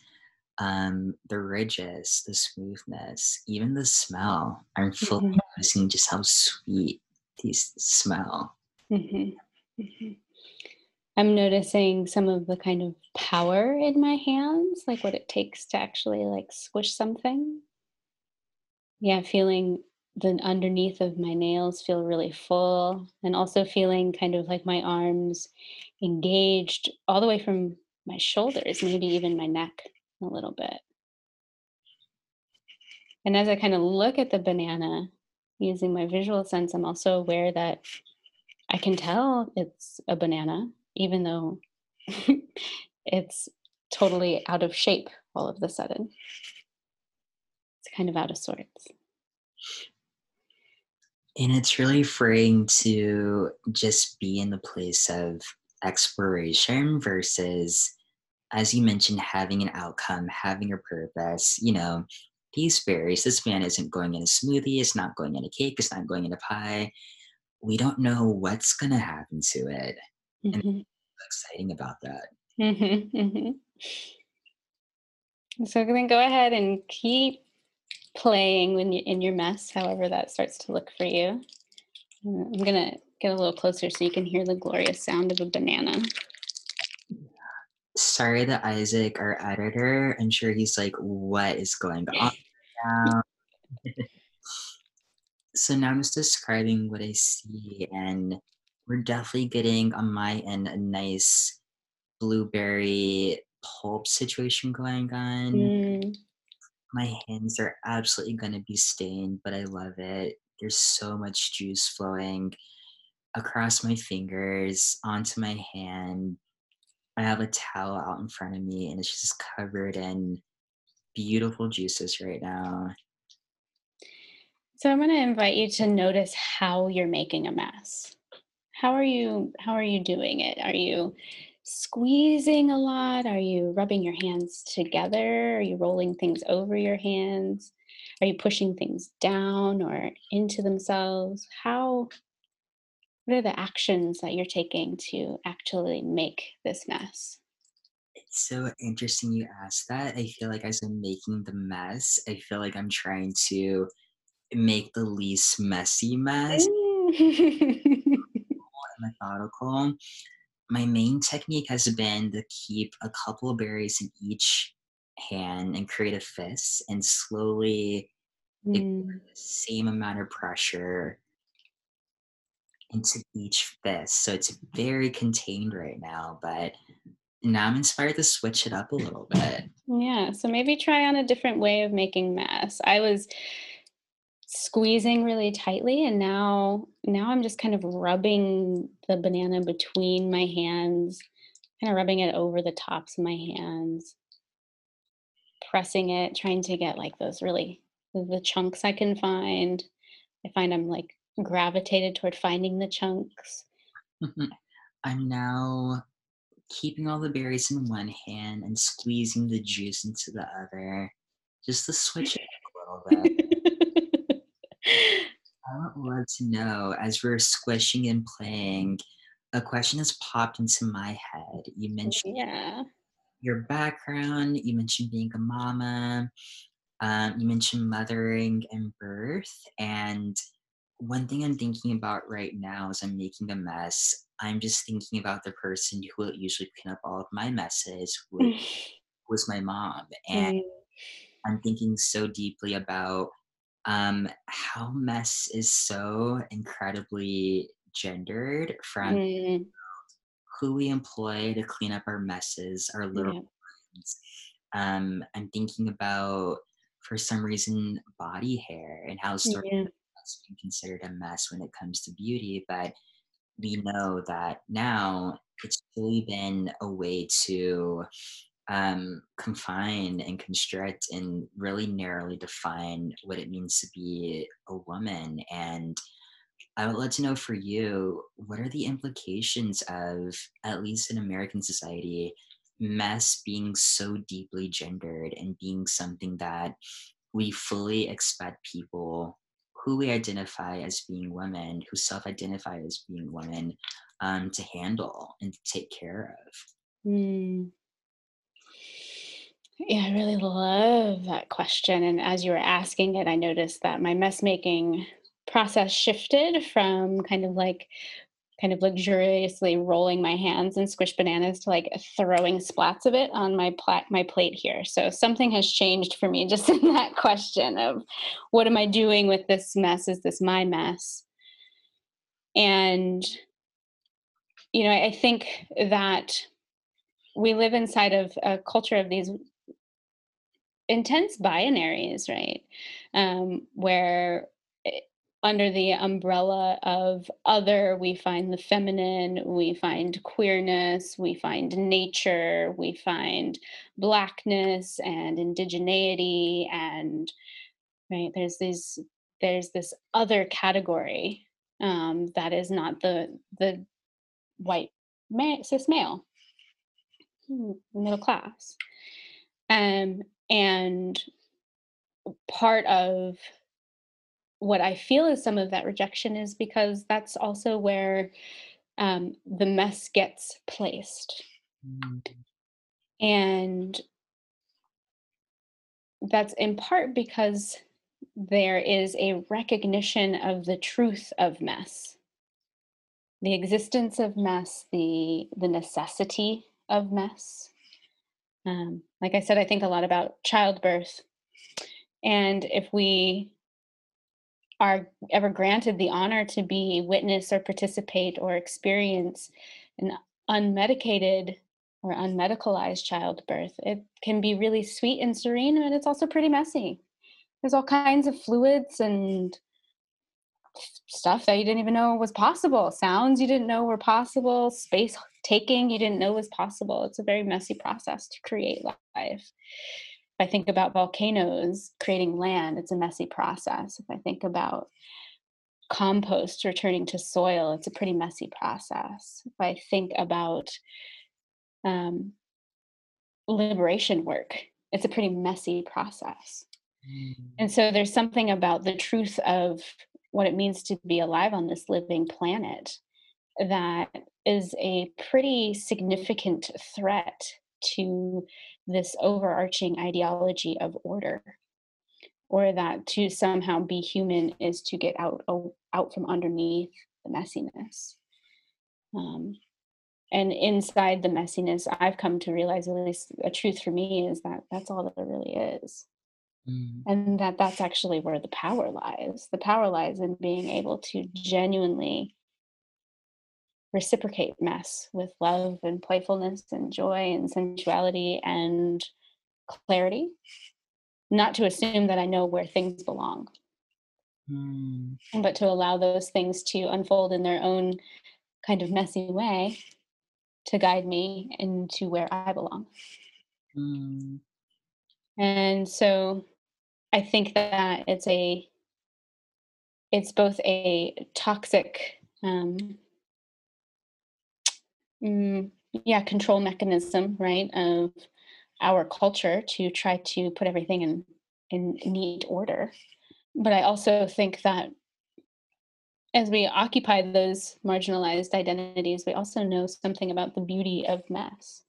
um, the ridges, the smoothness, even the smell. I'm fully mm-hmm. noticing just how sweet these smell. Mm-hmm. Mm-hmm. I'm noticing some of the kind of power in my hands, like what it takes to actually like squish something. Yeah, feeling the underneath of my nails feel really full, and also feeling kind of like my arms engaged all the way from my shoulders, maybe even my neck a little bit. And as I kind of look at the banana using my visual sense, I'm also aware that I can tell it's a banana, even though it's totally out of shape all of the sudden. It's kind of out of sorts. And it's really freeing to just be in the place of exploration versus, as you mentioned, having an outcome, having a purpose. You know, these berries, this man isn't going in a smoothie, it's not going in a cake, it's not going in a pie. We don't know what's going to happen to it. And hmm exciting about that. hmm hmm So then go ahead and keep playing when you in your mess, however that starts to look for you. Uh, I'm gonna get a little closer so you can hear the glorious sound of a banana. Sorry that Isaac, our editor, I'm sure he's like, what is going on now? So now I'm just describing what I see, and we're definitely getting on my end a nice blueberry pulp situation going on. Mm, My hands are absolutely gonna be stained, but I love it. There's so much juice flowing across my fingers, onto my hand. I have a towel out in front of me, and it's just covered in beautiful juices right now. So I'm gonna invite you to notice how you're making a mess. How are you how are you doing it? Are you squeezing a lot? Are you rubbing your hands together? Are you rolling things over your hands? Are you pushing things down or into themselves? How what are the actions that you're taking to actually make this mess? It's so interesting you asked that. I feel like as I'm making the mess, I feel like I'm trying to make the least messy mess Mm. methodical. My main technique has been to keep a couple of berries in each hand and create a fist and slowly Mm, the same amount of pressure into each fist. So it's very contained right now, but now I'm inspired to switch it up a little bit. yeah, so maybe try on a different way of making mess. I was squeezing really tightly and now now I'm just kind of rubbing the banana between my hands, kind of rubbing it over the tops of my hands, pressing it, trying to get like those really the chunks I can find. I find I'm like gravitated toward finding the chunks. Mm-hmm. I'm now keeping all the berries in one hand and squeezing the juice into the other, just to switch it a little bit. I would love to know, as we're squishing and playing, a question has popped into my head. You mentioned yeah. your background, you mentioned being a mama, um, you mentioned mothering and birth. And one thing I'm thinking about right now as I'm making a mess, I'm just thinking about the person who will usually clean up all of my messes, who was my mom. And Mm, I'm thinking so deeply about um, how mess is so incredibly gendered from mm, who we employ to clean up our messes, our little yeah. ones. Um, I'm thinking about, for some reason, body hair and how historically Yeah. that's been considered a mess when it comes to beauty. But we know that now it's really been a way to um, confine and constrict and really narrowly define what it means to be a woman. And I would like to know for you, what are the implications of, at least in American society, mess being so deeply gendered and being something that we fully expect people who we identify as being women, who self identify as being women, um, to handle and to take care of? Mm. Yeah, I really love that question. And as you were asking it, I noticed that my mess making process shifted from kind of like kind of luxuriously rolling my hands and squish bananas to like throwing splats of it on my plat my plate here. So something has changed for me just in that question of what am I doing with this mess? Is this my mess? And you know, I think that we live inside of a culture of these intense binaries, right? Um, where eh, under the umbrella of other, we find the feminine, we find queerness, we find nature, we find blackness and indigeneity, and right there's these there's this other category um, that is not the the white ma- cis male hmm, middle class um, and part of what I feel is some of that rejection is because that's also where um, the mess gets placed. Mm. And that's in part because there is a recognition of the truth of mess, the existence of mess, the, the necessity of mess. Um, like I said, I think a lot about childbirth. And if we are ever granted the honor to be witness or participate or experience an unmedicated or unmedicalized childbirth, it can be really sweet and serene, and it's also pretty messy. There's all kinds of fluids and stuff that you didn't even know was possible, sounds you didn't know were possible, space taking you didn't know was possible. It's a very messy process to create life. If I think about volcanoes creating land, it's a messy process. If I think about compost returning to soil, it's a pretty messy process. If I think about um, liberation work, it's a pretty messy process. Mm. And so there's something about the truth of what it means to be alive on this living planet that is a pretty significant threat to this overarching ideology of order or that to somehow be human is to get out out from underneath the messiness. Um, and inside the messiness i've come to realize at least a truth for me is that that's all that there really is mm. and that that's actually where the power lies the power lies in being able to genuinely reciprocate mess with love and playfulness and joy and sensuality and clarity not to assume that i know where things belong mm. but to allow those things to unfold in their own kind of messy way to guide me into where i belong mm. and so i think that it's a it's both a toxic um, mm, yeah control mechanism right of our culture to try to put everything in in neat order. But i also think that as we occupy those marginalized identities we also know something about the beauty of mess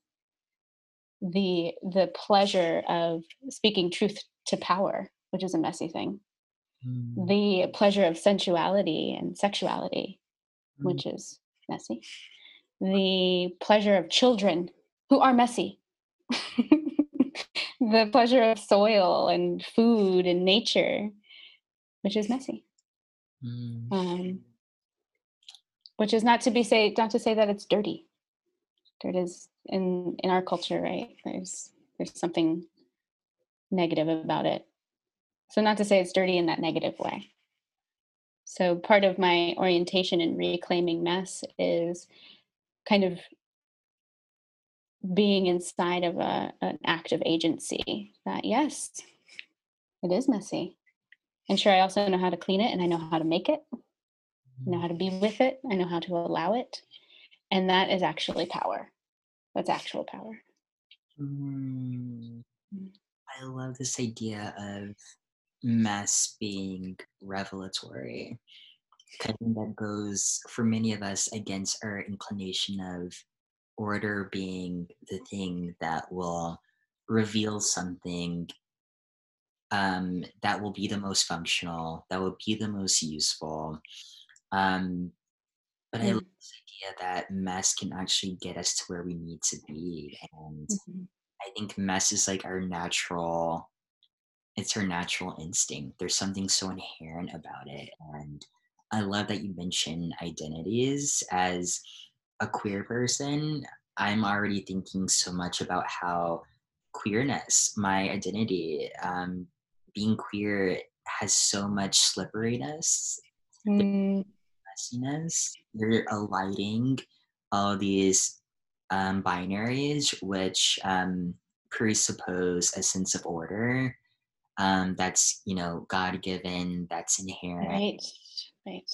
the the pleasure of speaking truth to power which is a messy thing mm. the pleasure of sensuality and sexuality mm. which is messy the pleasure of children who are messy, the pleasure of soil and food and nature, which is messy. Mm. Um, which is not to be say not to say that it's dirty. Dirt is in in our culture, right? There's there's something negative about it. So not to say it's dirty in that negative way. So part of my orientation in reclaiming mess is kind of being inside of a, an active agency that yes it is messy. And sure i also know how to clean it and i know how to make it. I know how to be with it. I know how to allow it. And that is actually power. That's actual power. Mm. I love this idea of mess being revelatory of that goes for many of us against our inclination of order being the thing that will reveal something um, that will be the most functional, that will be the most useful. Um, But I love this idea that mess can actually get us to where we need to be. And Mm-hmm. I think mess is like our natural it's our natural instinct. There's something so inherent about it. And I love that you mention identities as a queer person. I'm already thinking so much about how queerness, my identity, um, being queer has so much slipperiness, Mm, messiness. You're alighting all these um, binaries, which um, presuppose a sense of order um, that's you know God given, that's inherent. right, right.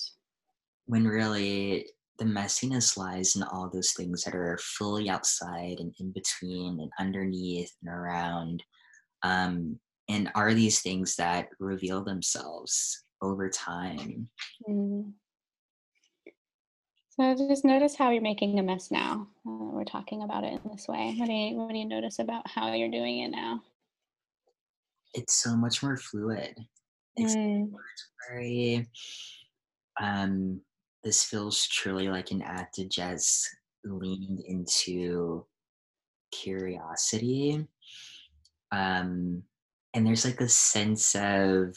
When really the messiness lies in all those things that are fully outside and in between and underneath and around. Um, and are these things that reveal themselves over time? Mm. So just notice how you're making a mess now. Uh, we're talking about it in this way. What do you What do you notice about how you're doing it now? It's so much more fluid. It's Mm, very um this feels truly like an act of just leaning into curiosity um and there's like a sense of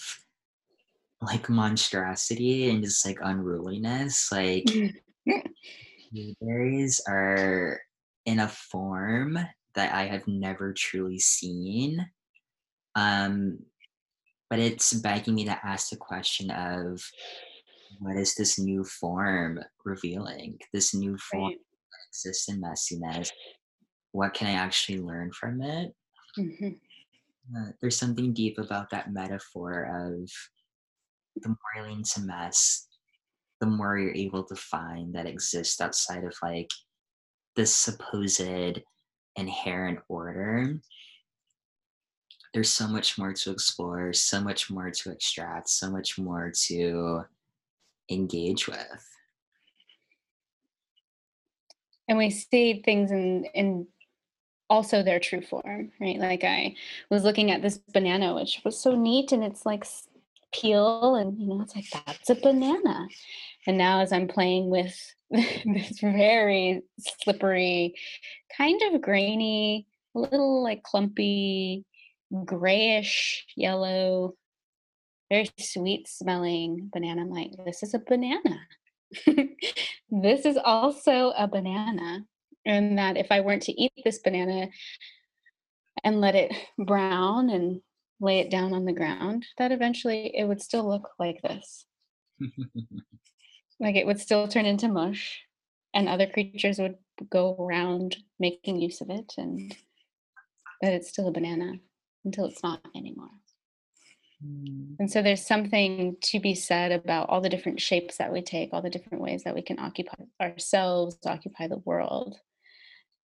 like monstrosity and just like unruliness like blueberries are in a form that i have never truly seen um but it's begging me to ask the question of what is this new form revealing this new form right. that exists in messiness what can i actually learn from it Mhm. Uh, there's something deep about that metaphor of the more you're into mess, the more you're able to find that exists outside of like this supposed inherent order. There's so much more to explore, so much more to extract, so much more to engage with. And we see things in in also their true form, right? Like I was looking at this banana, which was so neat, and it's like peel, and you know, it's like that's a banana. And now, as I'm playing with this very slippery, kind of grainy, a little like clumpy, grayish yellow, very sweet smelling banana, I'm like, this is a banana. this is also a banana. And that if I weren't to eat this banana and let it brown and lay it down on the ground, that eventually it would still look like this. Like it would still turn into mush and other creatures would go around making use of it and but it's still a banana until it's not anymore. Mm, And so there's something to be said about all the different shapes that we take, all the different ways that we can occupy ourselves, occupy the world,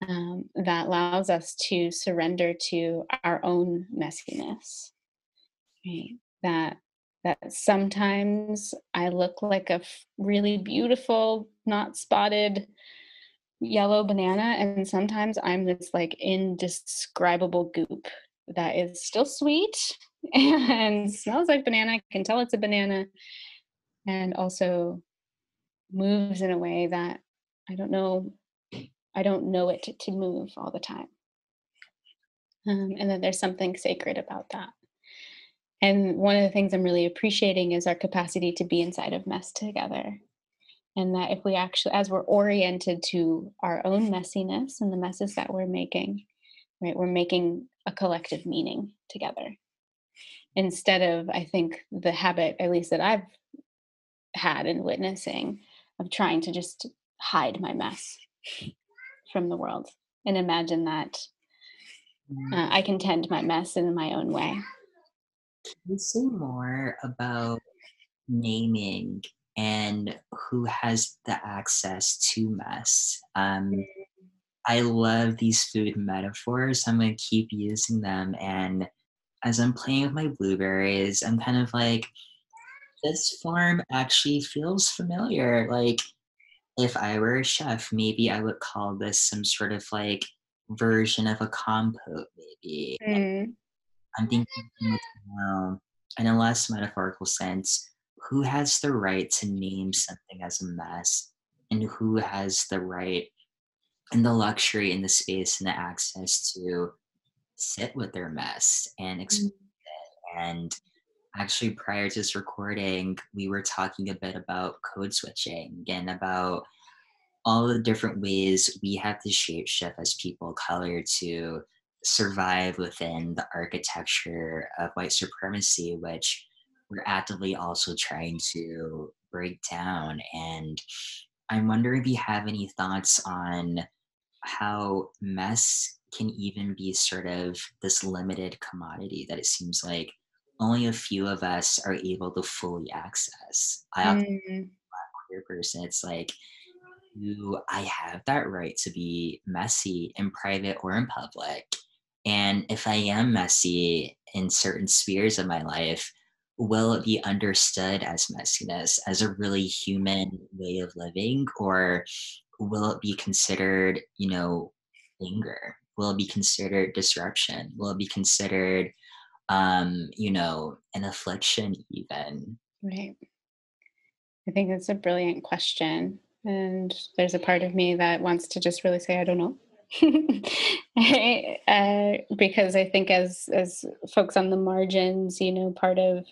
um, that allows us to surrender to our own messiness. Right? That that sometimes I look like a really beautiful, not spotted yellow banana, and sometimes I'm this like indescribable goop that is still sweet and smells like banana. I can tell it's a banana, and also moves in a way that I don't know. I don't know it to, move all the time, um, and then there's something sacred about that. And one of the things I'm really appreciating is our capacity to be inside of mess together. And that if we actually, as we're oriented to our own messiness and the messes that we're making, right, we're making a collective meaning together. Instead of, I think, the habit, at least that I've had in witnessing, of trying to just hide my mess from the world and imagine that mm. uh, I can tend my mess in my own way. Can you say more about naming and who has the access to mess? Um, I love these food metaphors. I'm gonna keep using them. And as I'm playing with my blueberries, I'm kind of like, this form actually feels familiar. Like, if I were a chef, maybe I would call this some sort of like version of a compote, maybe. Mm, I'm thinking in a less metaphorical sense, who has the right to name something as a mess and who has the right and the luxury and the space and the access to sit with their mess and explain it. And actually, prior to this recording, we were talking a bit about code switching and about all the different ways we have to shape shift as people of color to survive within the architecture of white supremacy, which we're actively also trying to break down. And I'm wondering if you have any thoughts on how mess can even be sort of this limited commodity that it seems like only a few of us are able to fully access. I often Mm, queer person, it's like, do I have that right to be messy in private or in public? And if I am messy in certain spheres of my life, will it be understood as messiness, as a really human way of living? Or will it be considered, you know, anger? Will it be considered disruption? Will it be considered, um, you know, an affliction even? right. I think that's a brilliant question. And there's a part of me that wants to just really say, I don't know. Uh, because I think as as folks on the margins, you know, part of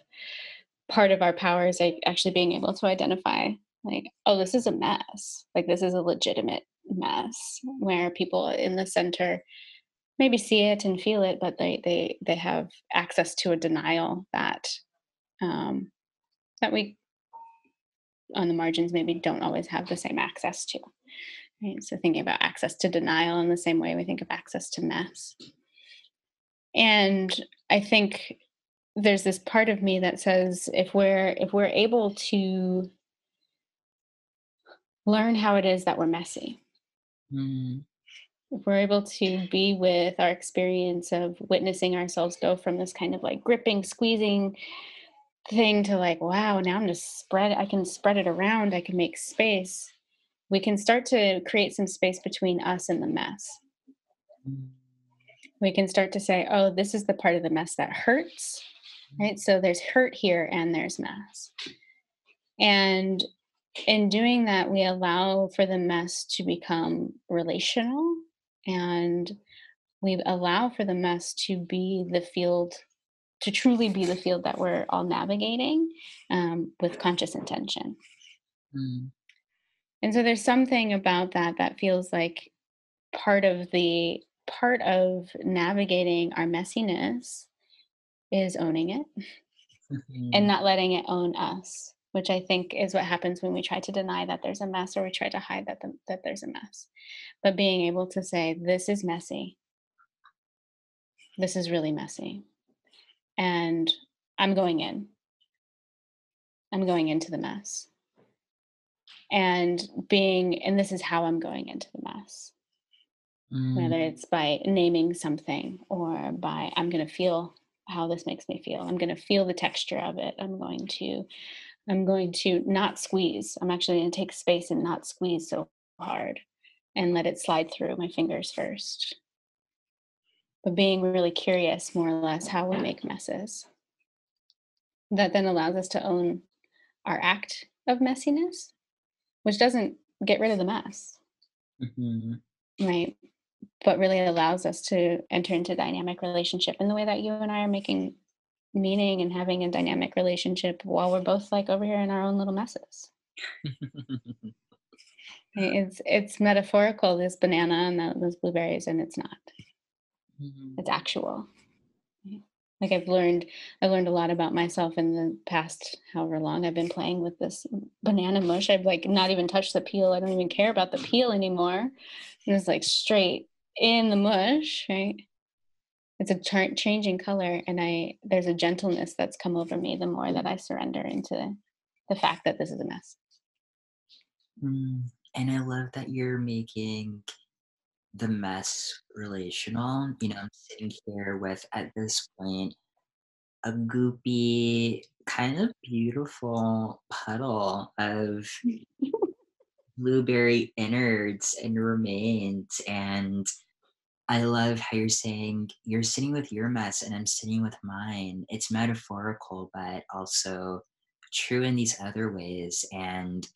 part of our power is like actually being able to identify like, oh, this is a mess. Like this is a legitimate mess where people in the center maybe see it and feel it, but they they they have access to a denial that um, that we on the margins maybe don't always have the same access to. Right? So thinking about access to denial in the same way we think of access to mess. And I think there's this part of me that says if we're if we're able to learn how it is that we're messy, Mm, we're able to be with our experience of witnessing ourselves go from this kind of like gripping, squeezing thing to like, wow, now I'm just spread, I can spread it around, I can make space. We can start to create some space between us and the mess. We can start to say, oh, this is the part of the mess that hurts, right? So there's hurt here and there's mess. And in doing that, we allow for the mess to become relational and we allow for the mess to be the field, to truly be the field that we're all navigating um, with conscious intention. mm, And so there's something about that that feels like part of the part of navigating our messiness is owning it and mhm, not letting it own us which i think is what happens when we try to deny that there's a mess or we try to hide that the, that there's a mess. But being able to say this is messy. This is really messy. And i'm going in. I'm going into the mess. And being and this is how i'm going into the mess. Whether mm, it's by naming something or by i'm going to feel how this makes me feel. I'm going to feel the texture of it. I'm going to i'm going to not squeeze. I'm actually going to take space and not squeeze so hard and let it slide through my fingers first. But being really curious more or less how we make messes. That then allows us to own our act of messiness which doesn't get rid of the mess. Mhm. right. But really allows us to enter into dynamic relationship in the way that you and I are making meaning and having a dynamic relationship while we're both like over here in our own little messes. It's it's metaphorical, this banana and tho- those blueberries, and it's not. Mhm, It's actual. Like I've learned, I've learned a lot about myself in the past, however long I've been playing with this banana mush. I've like not even touched the peel. I don't even care about the peel anymore. And it's like straight in the mush, right? It's a changing color, and I there's a gentleness that's come over me the more that I surrender into the fact that this is a mess. mm. And I love that you're making the mess relational. You know, I'm sitting here with, at this point, a goopy, kind of beautiful puddle of blueberry innards and remains. And I love how you're saying you're sitting with your mess and I'm sitting with mine. It's metaphorical, but also true in these other ways. And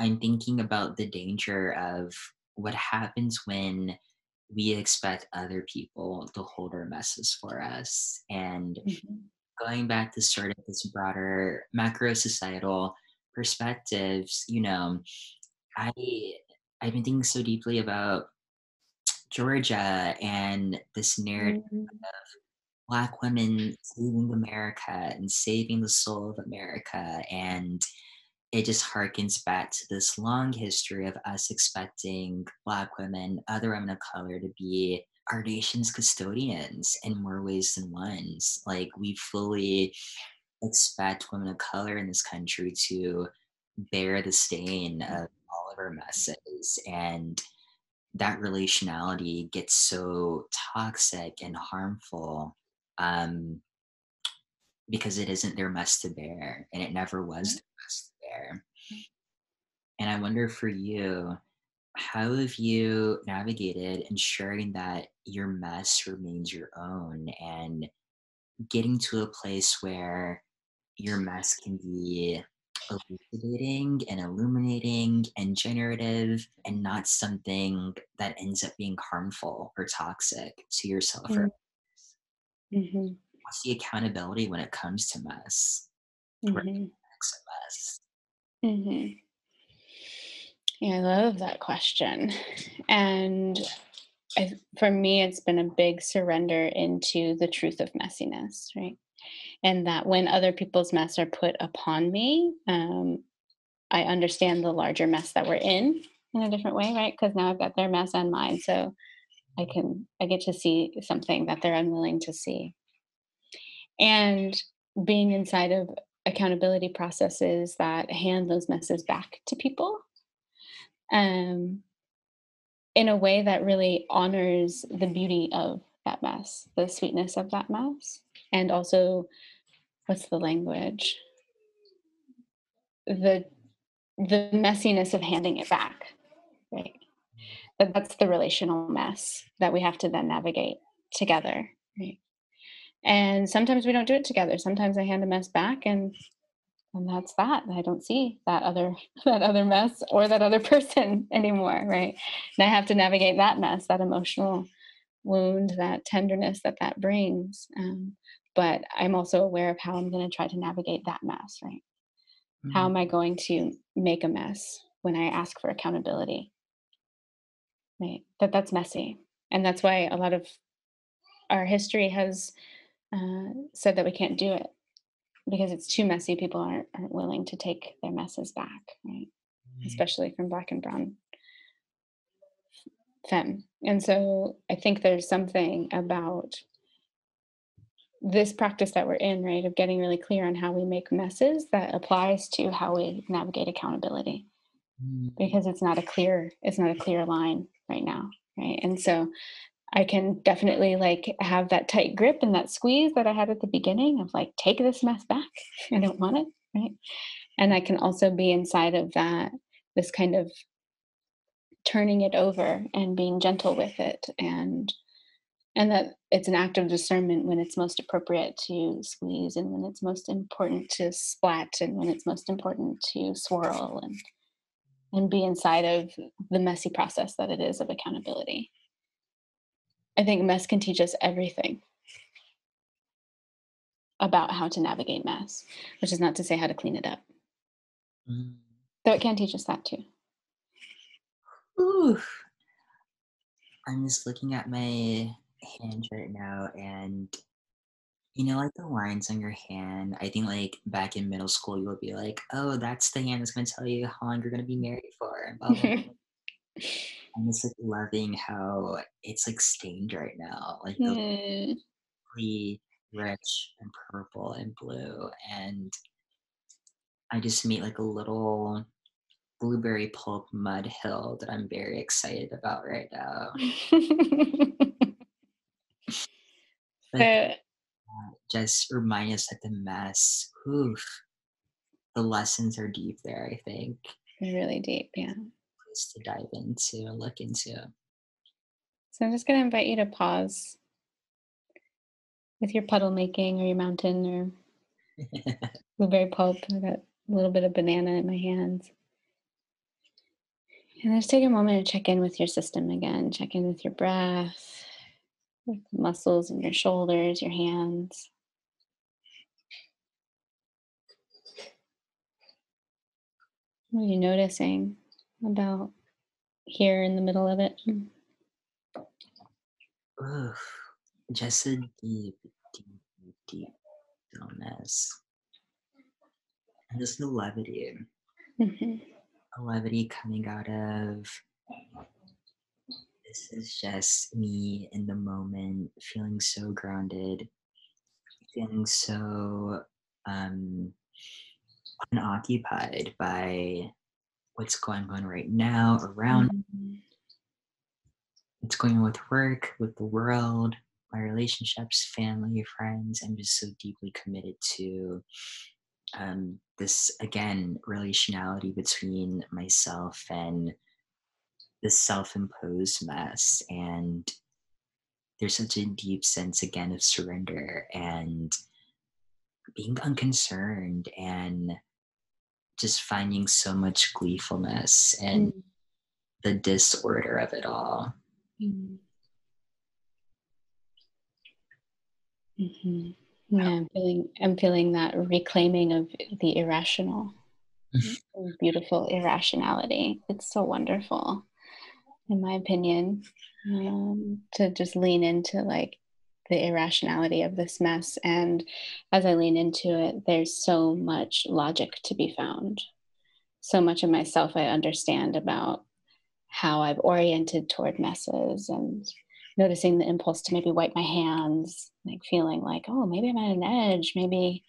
I'm thinking about the danger of what happens when we expect other people to hold our messes for us. And Mhm. going back to sort of this broader macro societal perspectives, you know, I I've been thinking so deeply about Georgia and this narrative Mhm. Black women saving America and saving the soul of America. And it just harkens back to this long history of us expecting Black women, other women of color, to be our nation's custodians in more ways than ones. Like, we fully expect women of color in this country to bear the stain of all of our messes. And that relationality gets so toxic and harmful um, because it isn't their mess to bear, and it never was their mess to bear. And I wonder for you, how have you navigated ensuring that your mess remains your own and getting to a place where your mess can be elucidating and illuminating and generative and not something that ends up being harmful or toxic to yourself or Mm. Mhm. what's the accountability when it comes to mess or Mhm. acts of mess? Mhm. Yeah, I love that question. And I, for me, it's been a big surrender into the truth of messiness, right? And that when other people's mess are put upon me, um, I understand the larger mess that we're in in a different way, right? Because now I've got their mess and mine, so I can I get to see something that they're unwilling to see. And being inside of accountability processes that hand those messes back to people um, in a way that really honors the beauty of that mess, the sweetness of that mess, and also what's the language? The the messiness of handing it back, right? That that's the relational mess that we have to then navigate together, right? And sometimes we don't do it together. Sometimes I hand a mess back and and that's that. I don't see that other that other mess or that other person anymore, right? And I have to navigate that mess, that emotional wound, that tenderness that that brings. Um, but I'm also aware of how I'm going to try to navigate that mess, right? How Mm, am I going to make a mess when I ask for accountability? Right? That that's messy, and that's why a lot of our history has uh, said that we can't do it because it's too messy. People aren't aren't willing to take their messes back, right? mm, Especially from Black and Brown femme. And so I think there's something about this practice that we're in, right, of getting really clear on how we make messes that applies to how we navigate accountability mm, because it's not a clear it's not a clear line right now, right? And so I can definitely like have that tight grip and that squeeze that I had at the beginning of like take this mess back. I don't want it, right? And I can also be inside of that this kind of turning it over and being gentle with it and and that it's an act of discernment when it's most appropriate to squeeze and when it's most important to splat and when it's most important to swirl and and be inside of the messy process that it is of accountability. I think mess can teach us everything about how to navigate mess, which is not to say how to clean it up. mm. Though it can teach us that too. Ooh, I'm just looking at my hand right now, and you know, like the lines on your hand. I think, like back in middle school, you would be like, "Oh, that's the hand that's going to tell you how long you're going to be married for." And blah blah. I'm just like loving how it's like stained right now, like the hmm. really rich and purple and blue, and I just meet like a little blueberry pulp mud hill that I'm very excited about right now. But so just remind us that the mess, oof, the lessons are deep there, I think. really deep, yeah. Place to dive into look into. So I'm just going to invite you to pause with your puddle making or your mountain or blueberry pulp. I got a little bit of banana in my hands. And just take a moment to check in with your system again. Check in with your breath, with the muscles in your shoulders, your hands. What are you noticing about here in the middle of it? Oof. Just a deep, deep, deep stillness. And just the levity. Mhm. A levity coming out of this is just me in the moment, feeling so grounded, feeling so um unoccupied by what's going on right now around Mhm. what's going on with work, with the world, my relationships, family, friends. I'm just so deeply committed to um, this, again, relationality between myself and this self imposed mess. And there's such a deep sense, again, of surrender and being unconcerned and just finding so much gleefulness and Mm. the disorder of it all. Mm. Mhm. Yeah, I'm feeling I'm feeling that reclaiming of the irrational, beautiful irrationality. It's so wonderful, in my opinion, um, to just lean into like the irrationality of this mess. And as I lean into it, there's so much logic to be found. So much of myself I understand about how I've oriented toward messes and noticing the impulse to maybe wipe my hands, like feeling like, oh, maybe I'm at an edge. Maybe,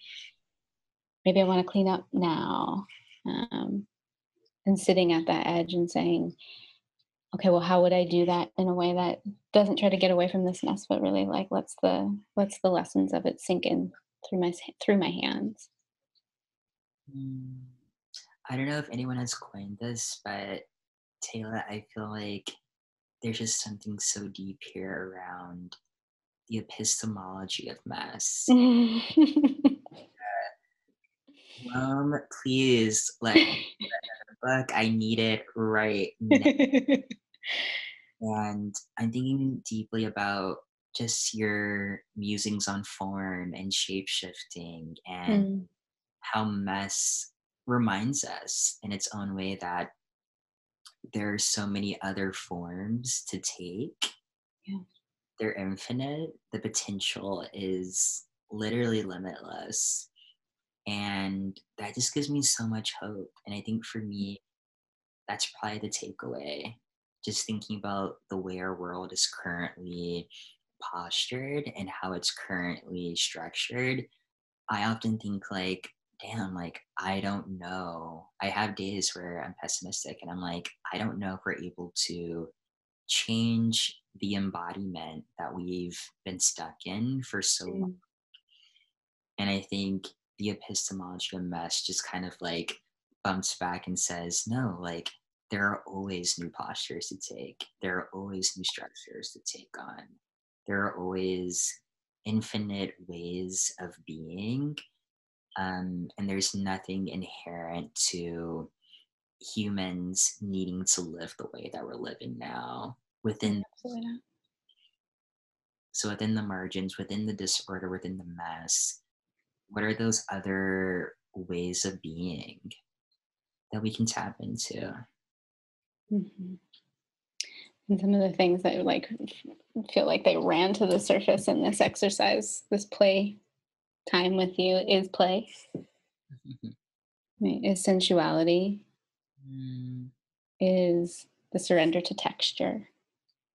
maybe I want to clean up now. Um, and sitting at that edge and saying, okay, well, how would I do that in a way that doesn't try to get away from this mess, but really like lets the lets the lessons of it sink in through my through my hands. Mm, I don't know if anyone has coined this, but Taylor, I feel like there's just something so deep here around the epistemology of mess. Um, please let me book. I need it right now. And I'm thinking deeply about just your musings on form and shape shifting and Mm, how mess reminds us in its own way that there are so many other forms to take. yeah. They're infinite. The potential is literally limitless. And that just gives me so much hope. And I think for me, that's probably the takeaway. Just thinking about the way our world is currently postured and how it's currently structured, I often think like, damn, like I don't know. I have days where I'm pessimistic and I'm like, I don't know if we're able to change the embodiment that we've been stuck in for so long. Mm, And I think the epistemology of mess just kind of like bumps back and says, no, like there are always new postures to take. There are always new structures to take on. There are always infinite ways of being. Um, and there's nothing inherent to humans needing to live the way that we're living now within absolutely so within the margins within the disorder within the mess what are those other ways of being that we can tap into Mhm. And some of the things that like feel like they ran to the surface in this exercise, this play time with you is play, is sensuality, Mm, is the surrender to texture,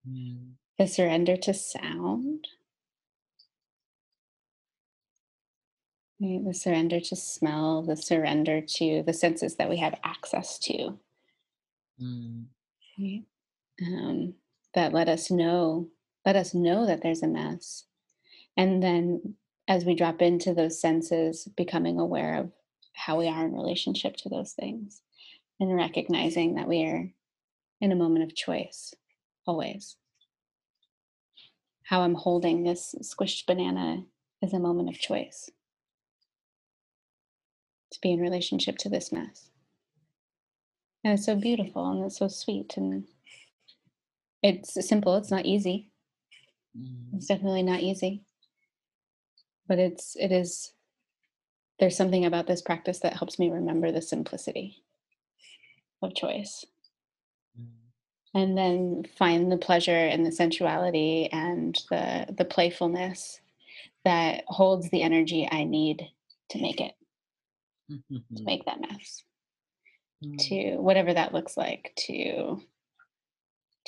mm, the surrender to sound, the surrender to smell, the surrender to the senses that we have access to, mm? Um, that let us know, let us know that there's a mess, and then as we drop into those senses, becoming aware of how we are in relationship to those things, and recognizing that we are in a moment of choice always. How I'm holding this squished banana is a moment of choice to be in relationship to this mess. And it's so beautiful and it's so sweet and it's simple. It's not easy. Mm, It's definitely not easy, but it's it is there's something about this practice that helps me remember the simplicity of choice mm, and then find the pleasure and the sensuality and the the playfulness that holds the energy I need to make it, to make that mess, mm, to whatever that looks like, to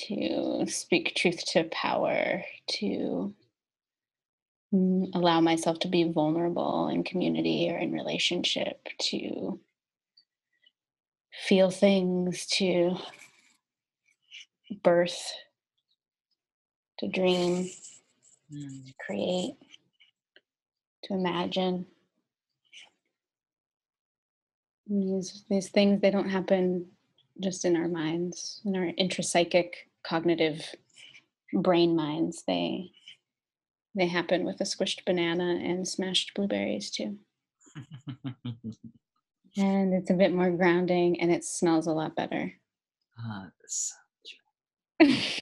to speak truth to power, to mm, allow myself to be vulnerable in community or in relationship, to feel things, to birth, to dream, mm, create, to imagine. These, these things, they don't happen just in our minds, in our intrapsychic cognitive brain minds. They they happen with a squished banana and smashed blueberries too. And it's a bit more grounding and it smells a lot better. Ah, that's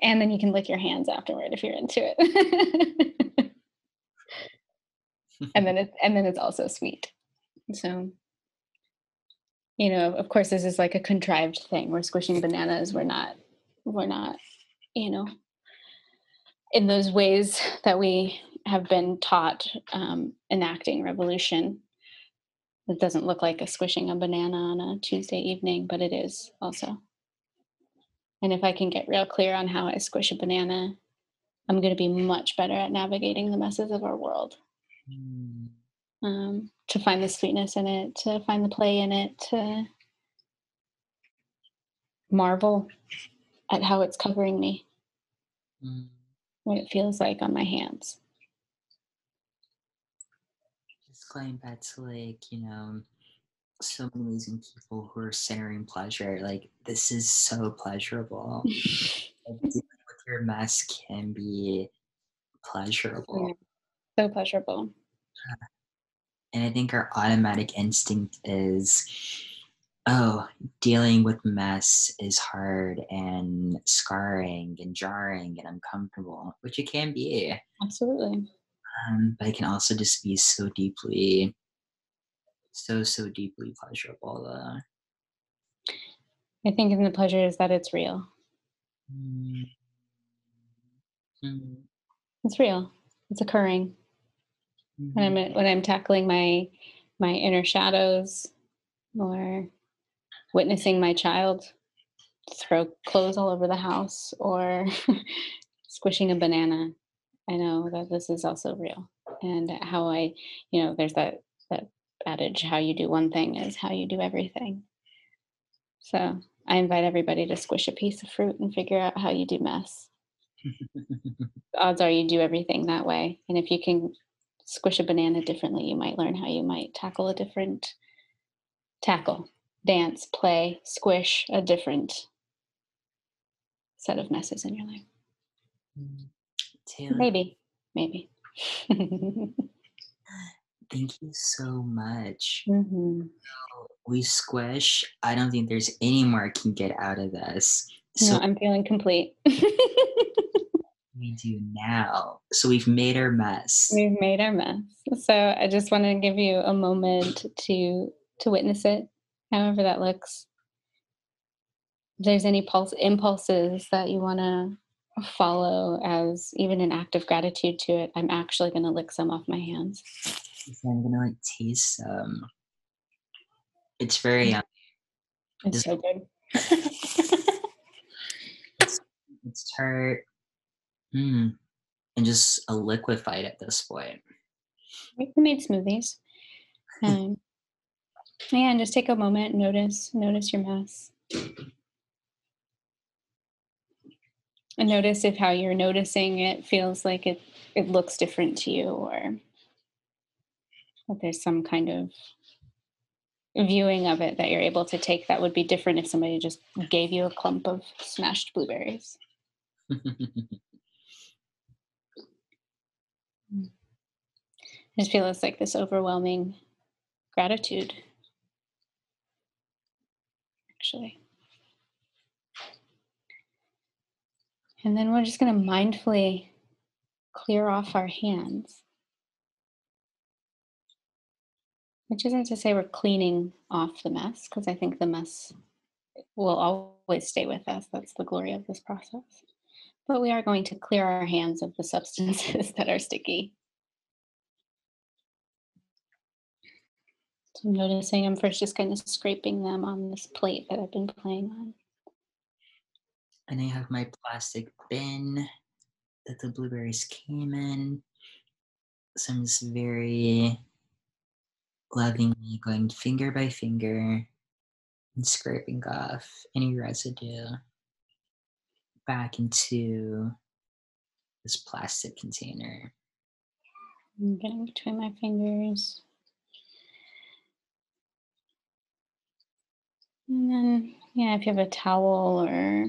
and then you can lick your hands afterward if you're into it. and then it's and then it's also sweet. So, you know, of course this is like a contrived thing. We're squishing bananas. We're not we're not, you know, in those ways that we have been taught um, enacting revolution. It doesn't look like a squishing a banana on a Tuesday evening, but it is also. And if I can get real clear on how I squish a banana, I'm going to be much better at navigating the messes of our world. Mm, Um, to find the sweetness in it, to find the play in it, to marvel at how it's covering me, mm. what it feels like on my hands. Just going back to like, you know, so many amazing people who are centering pleasure. Like this is so pleasurable. With your mess can be pleasurable. Yeah. So pleasurable. And I think our automatic instinct is, oh, dealing with mess is hard and scarring and jarring and uncomfortable, which it can be. Absolutely. Um, but it can also just be so deeply, so, so deeply pleasurable. I think in the pleasure is that it's real. mm, mm, It's real. It's occurring. When I'm mhm, when I'm tackling my my inner shadows or witnessing my child throw clothes all over the house or squishing a banana i know that this is also real. And how i you know there's that that adage how you do one thing is how you do everything. So i invite everybody to squish a piece of fruit and figure out how you do mess. Odds are you do everything that way. And if you can squish a banana differently you might learn how you might tackle a different tackle dance play squish a different set of messes in your life mm. Taylor, maybe maybe thank you so much. Mhm. We squish. I don't think there's any more I can get out of this. So no i'm feeling complete we do now. So we've made our mess. we've made our mess so i just want to give you a moment to to witness it however that looks if there's any pulse impulses that you want to follow as even an act of gratitude to it i'm actually going to lick some off my hands I'm gonna like taste some. It's very um, it's Just- so good it's tart. Mm. And just a liquefied at this point. we made smoothies um, yeah and just take a moment notice notice your mess and notice if how you're noticing it feels like it it looks different to you or that there's some kind of viewing of it that you're able to take that would be different if somebody just gave you a clump of smashed blueberries just feel it's like this overwhelming gratitude actually. And then we're just going to mindfully clear off our hands. Which isn't to say we're cleaning off the mess, because I think the mess will always stay with us. That's the glory of this process. But we are going to clear our hands of the substances that are sticky. So I'm noticing I'm first just kind of scraping them on this plate that I've been playing on. And I have my plastic bin that the blueberries came in. So I'm just very lovingly going finger by finger and scraping off any residue back into this plastic container. I'm getting between my fingers. And then, yeah, if you have a towel or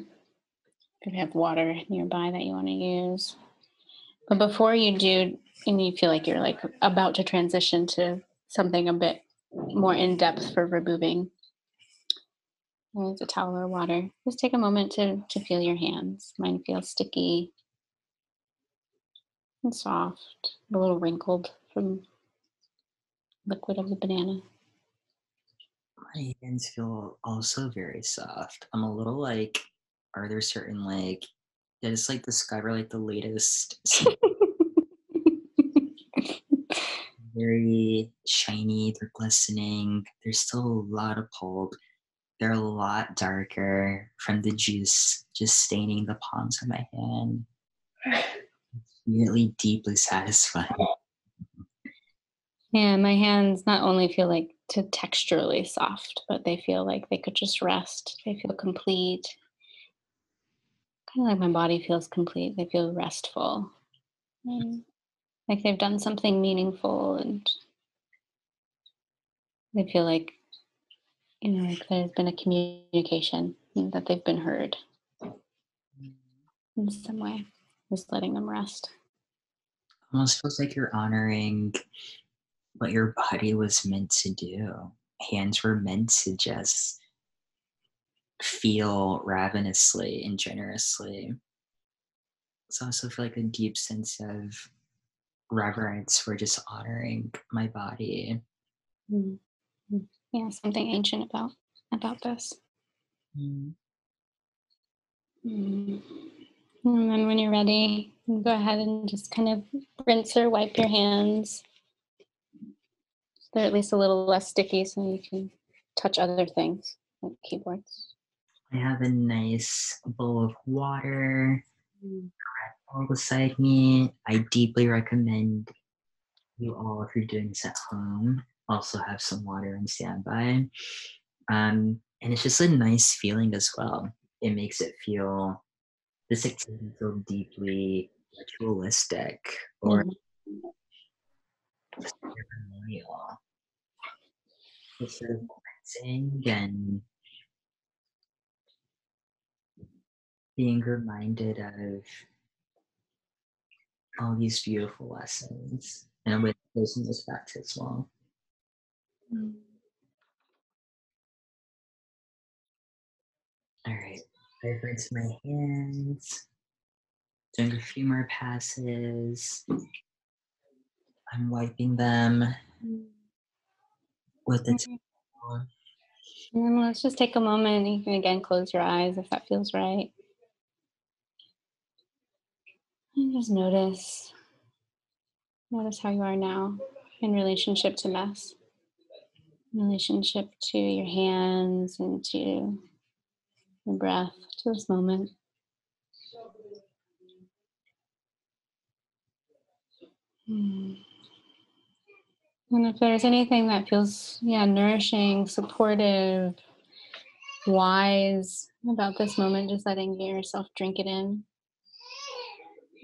if you have water nearby that you want to use. But before you do, and you feel like you're like about to transition to something a bit more in depth for removing with a towel or water, just take a moment to, to feel your hands. Mine feel sticky and soft, a little wrinkled from liquid of the banana. My hands feel also very soft. I'm a little like are there certain like just like discover like the latest very shiny, they're glistening. There's still a lot of pulp. They're a lot darker from the juice just staining the palms of my hand. It's really deeply satisfying. Yeah, my hands not only feel like to texturally soft, but they feel like they could just rest. They feel complete kind of like my body feels complete. They feel restful, and mm. like they've done something meaningful, and they feel like you know, like there's been a communication that they've been heard in some way. Just letting them rest. Almost feels like you're honoring what your body was meant to do. Hands were meant to just feel ravenously and generously. It's also feel like a deep sense of reverence for just honoring my body. Mm-hmm. Yeah, something ancient about about this. Mm. Mm. And then when you're ready, go ahead and just kind of rinse or wipe your hands. They're at least a little less sticky so you can touch other things like keyboards. I have a nice bowl of water all beside me. I deeply recommend you all, if you're doing this at home, also have some water on standby. Um, and it's just a nice feeling as well. It makes it feel this activity feel deeply ritualistic or mm-hmm. Ceremonial. Instead of cleansing and being reminded of all these beautiful lessons and I'm closing this back as well. Mm. All right, rinse my hands, doing a few more passes. I'm wiping them with the towel. And let's just take a moment. You can again close your eyes if that feels right. And just notice, notice how you are now in relationship to mess, in relationship to your hands and to your breath, to this moment. Hmm. And if there's anything that feels, yeah, nourishing, supportive, wise about this moment, just letting yourself drink it in.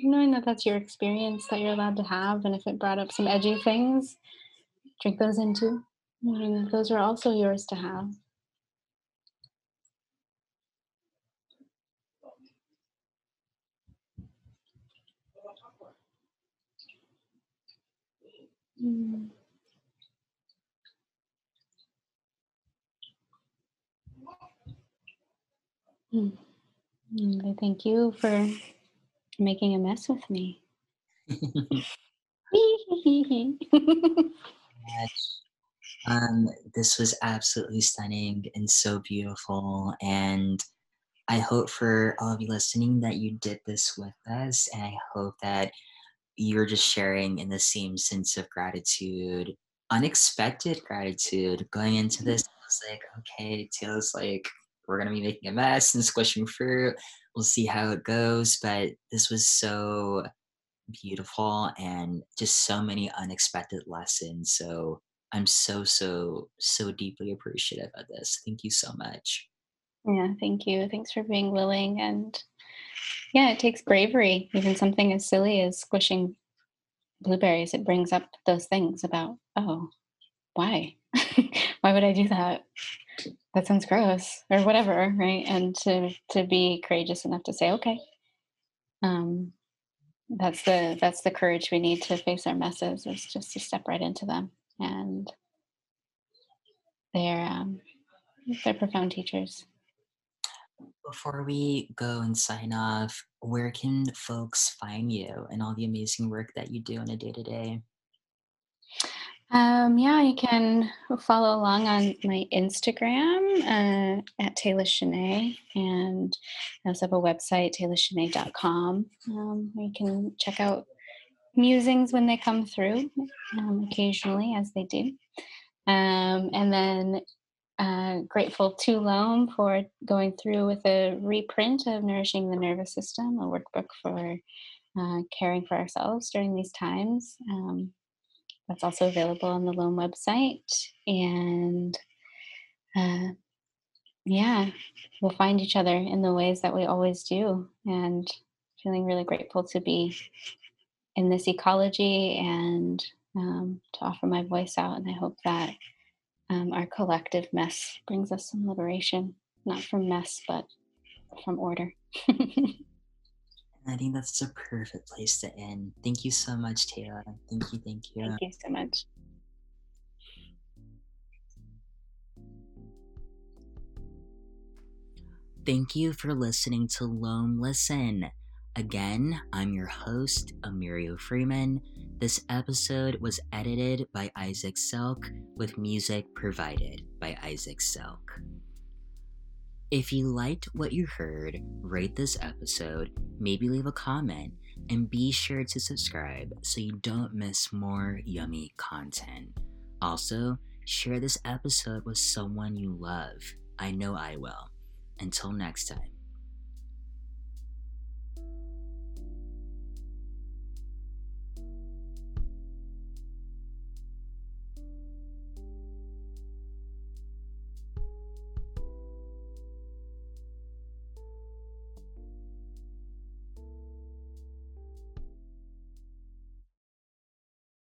Knowing that that's your experience that you're allowed to have and if it brought up some edgy things drink those into knowing that those are also yours to have. Mm. Mm. I thank you for making a mess with me. um, this was absolutely stunning and so beautiful. And I hope for all of you listening that you did this with us. And I hope that you're just sharing in the same sense of gratitude, unexpected gratitude going into this. I was like, okay, Taylor's like, we're gonna be making a mess and squishing fruit. We'll see how it goes. But this was so beautiful and just so many unexpected lessons. So I'm so, so, so deeply appreciative of this. Thank you so much. Yeah, thank you. Thanks for being willing. And yeah, it takes bravery, even something as silly as squishing blueberries. It brings up those things about, oh, why? why would I do that? That sounds gross or whatever, right? And to to be courageous enough to say, okay, um, that's the that's the courage we need to face our messes is just to step right into them. And they're um, they're profound teachers. Before we go and sign off where can folks find you and all the amazing work that you do on a day-to-day um, yeah, you can follow along on my Instagram uh, at Taylor Shanae, and I also have a website, taylorshanae.com, um, where you can check out musings when they come through, um, occasionally, as they do. Um, and then uh, grateful to Loam for going through with a reprint of Nourishing the Nervous System, a workbook for uh, caring for ourselves during these times. Um, that's also available on the Loam website. And uh, yeah, we'll find each other in the ways that we always do. And feeling really grateful to be in this ecology and um, to offer my voice out. And I hope that um, our collective mess brings us some liberation, not from mess, but from order. I think that's a perfect place to end. Thank you so much, Taylor. Thank you, thank you. Thank you so much. Thank you for listening to Loam Listen. Again, I'm your host, Amirio Freeman. This episode was edited by Isaac Selk with music provided by Isaac Selk. If you liked what you heard, rate this episode, maybe leave a comment, and be sure to subscribe so you don't miss more yummy content. Also, share this episode with someone you love. I know I will. Until next time.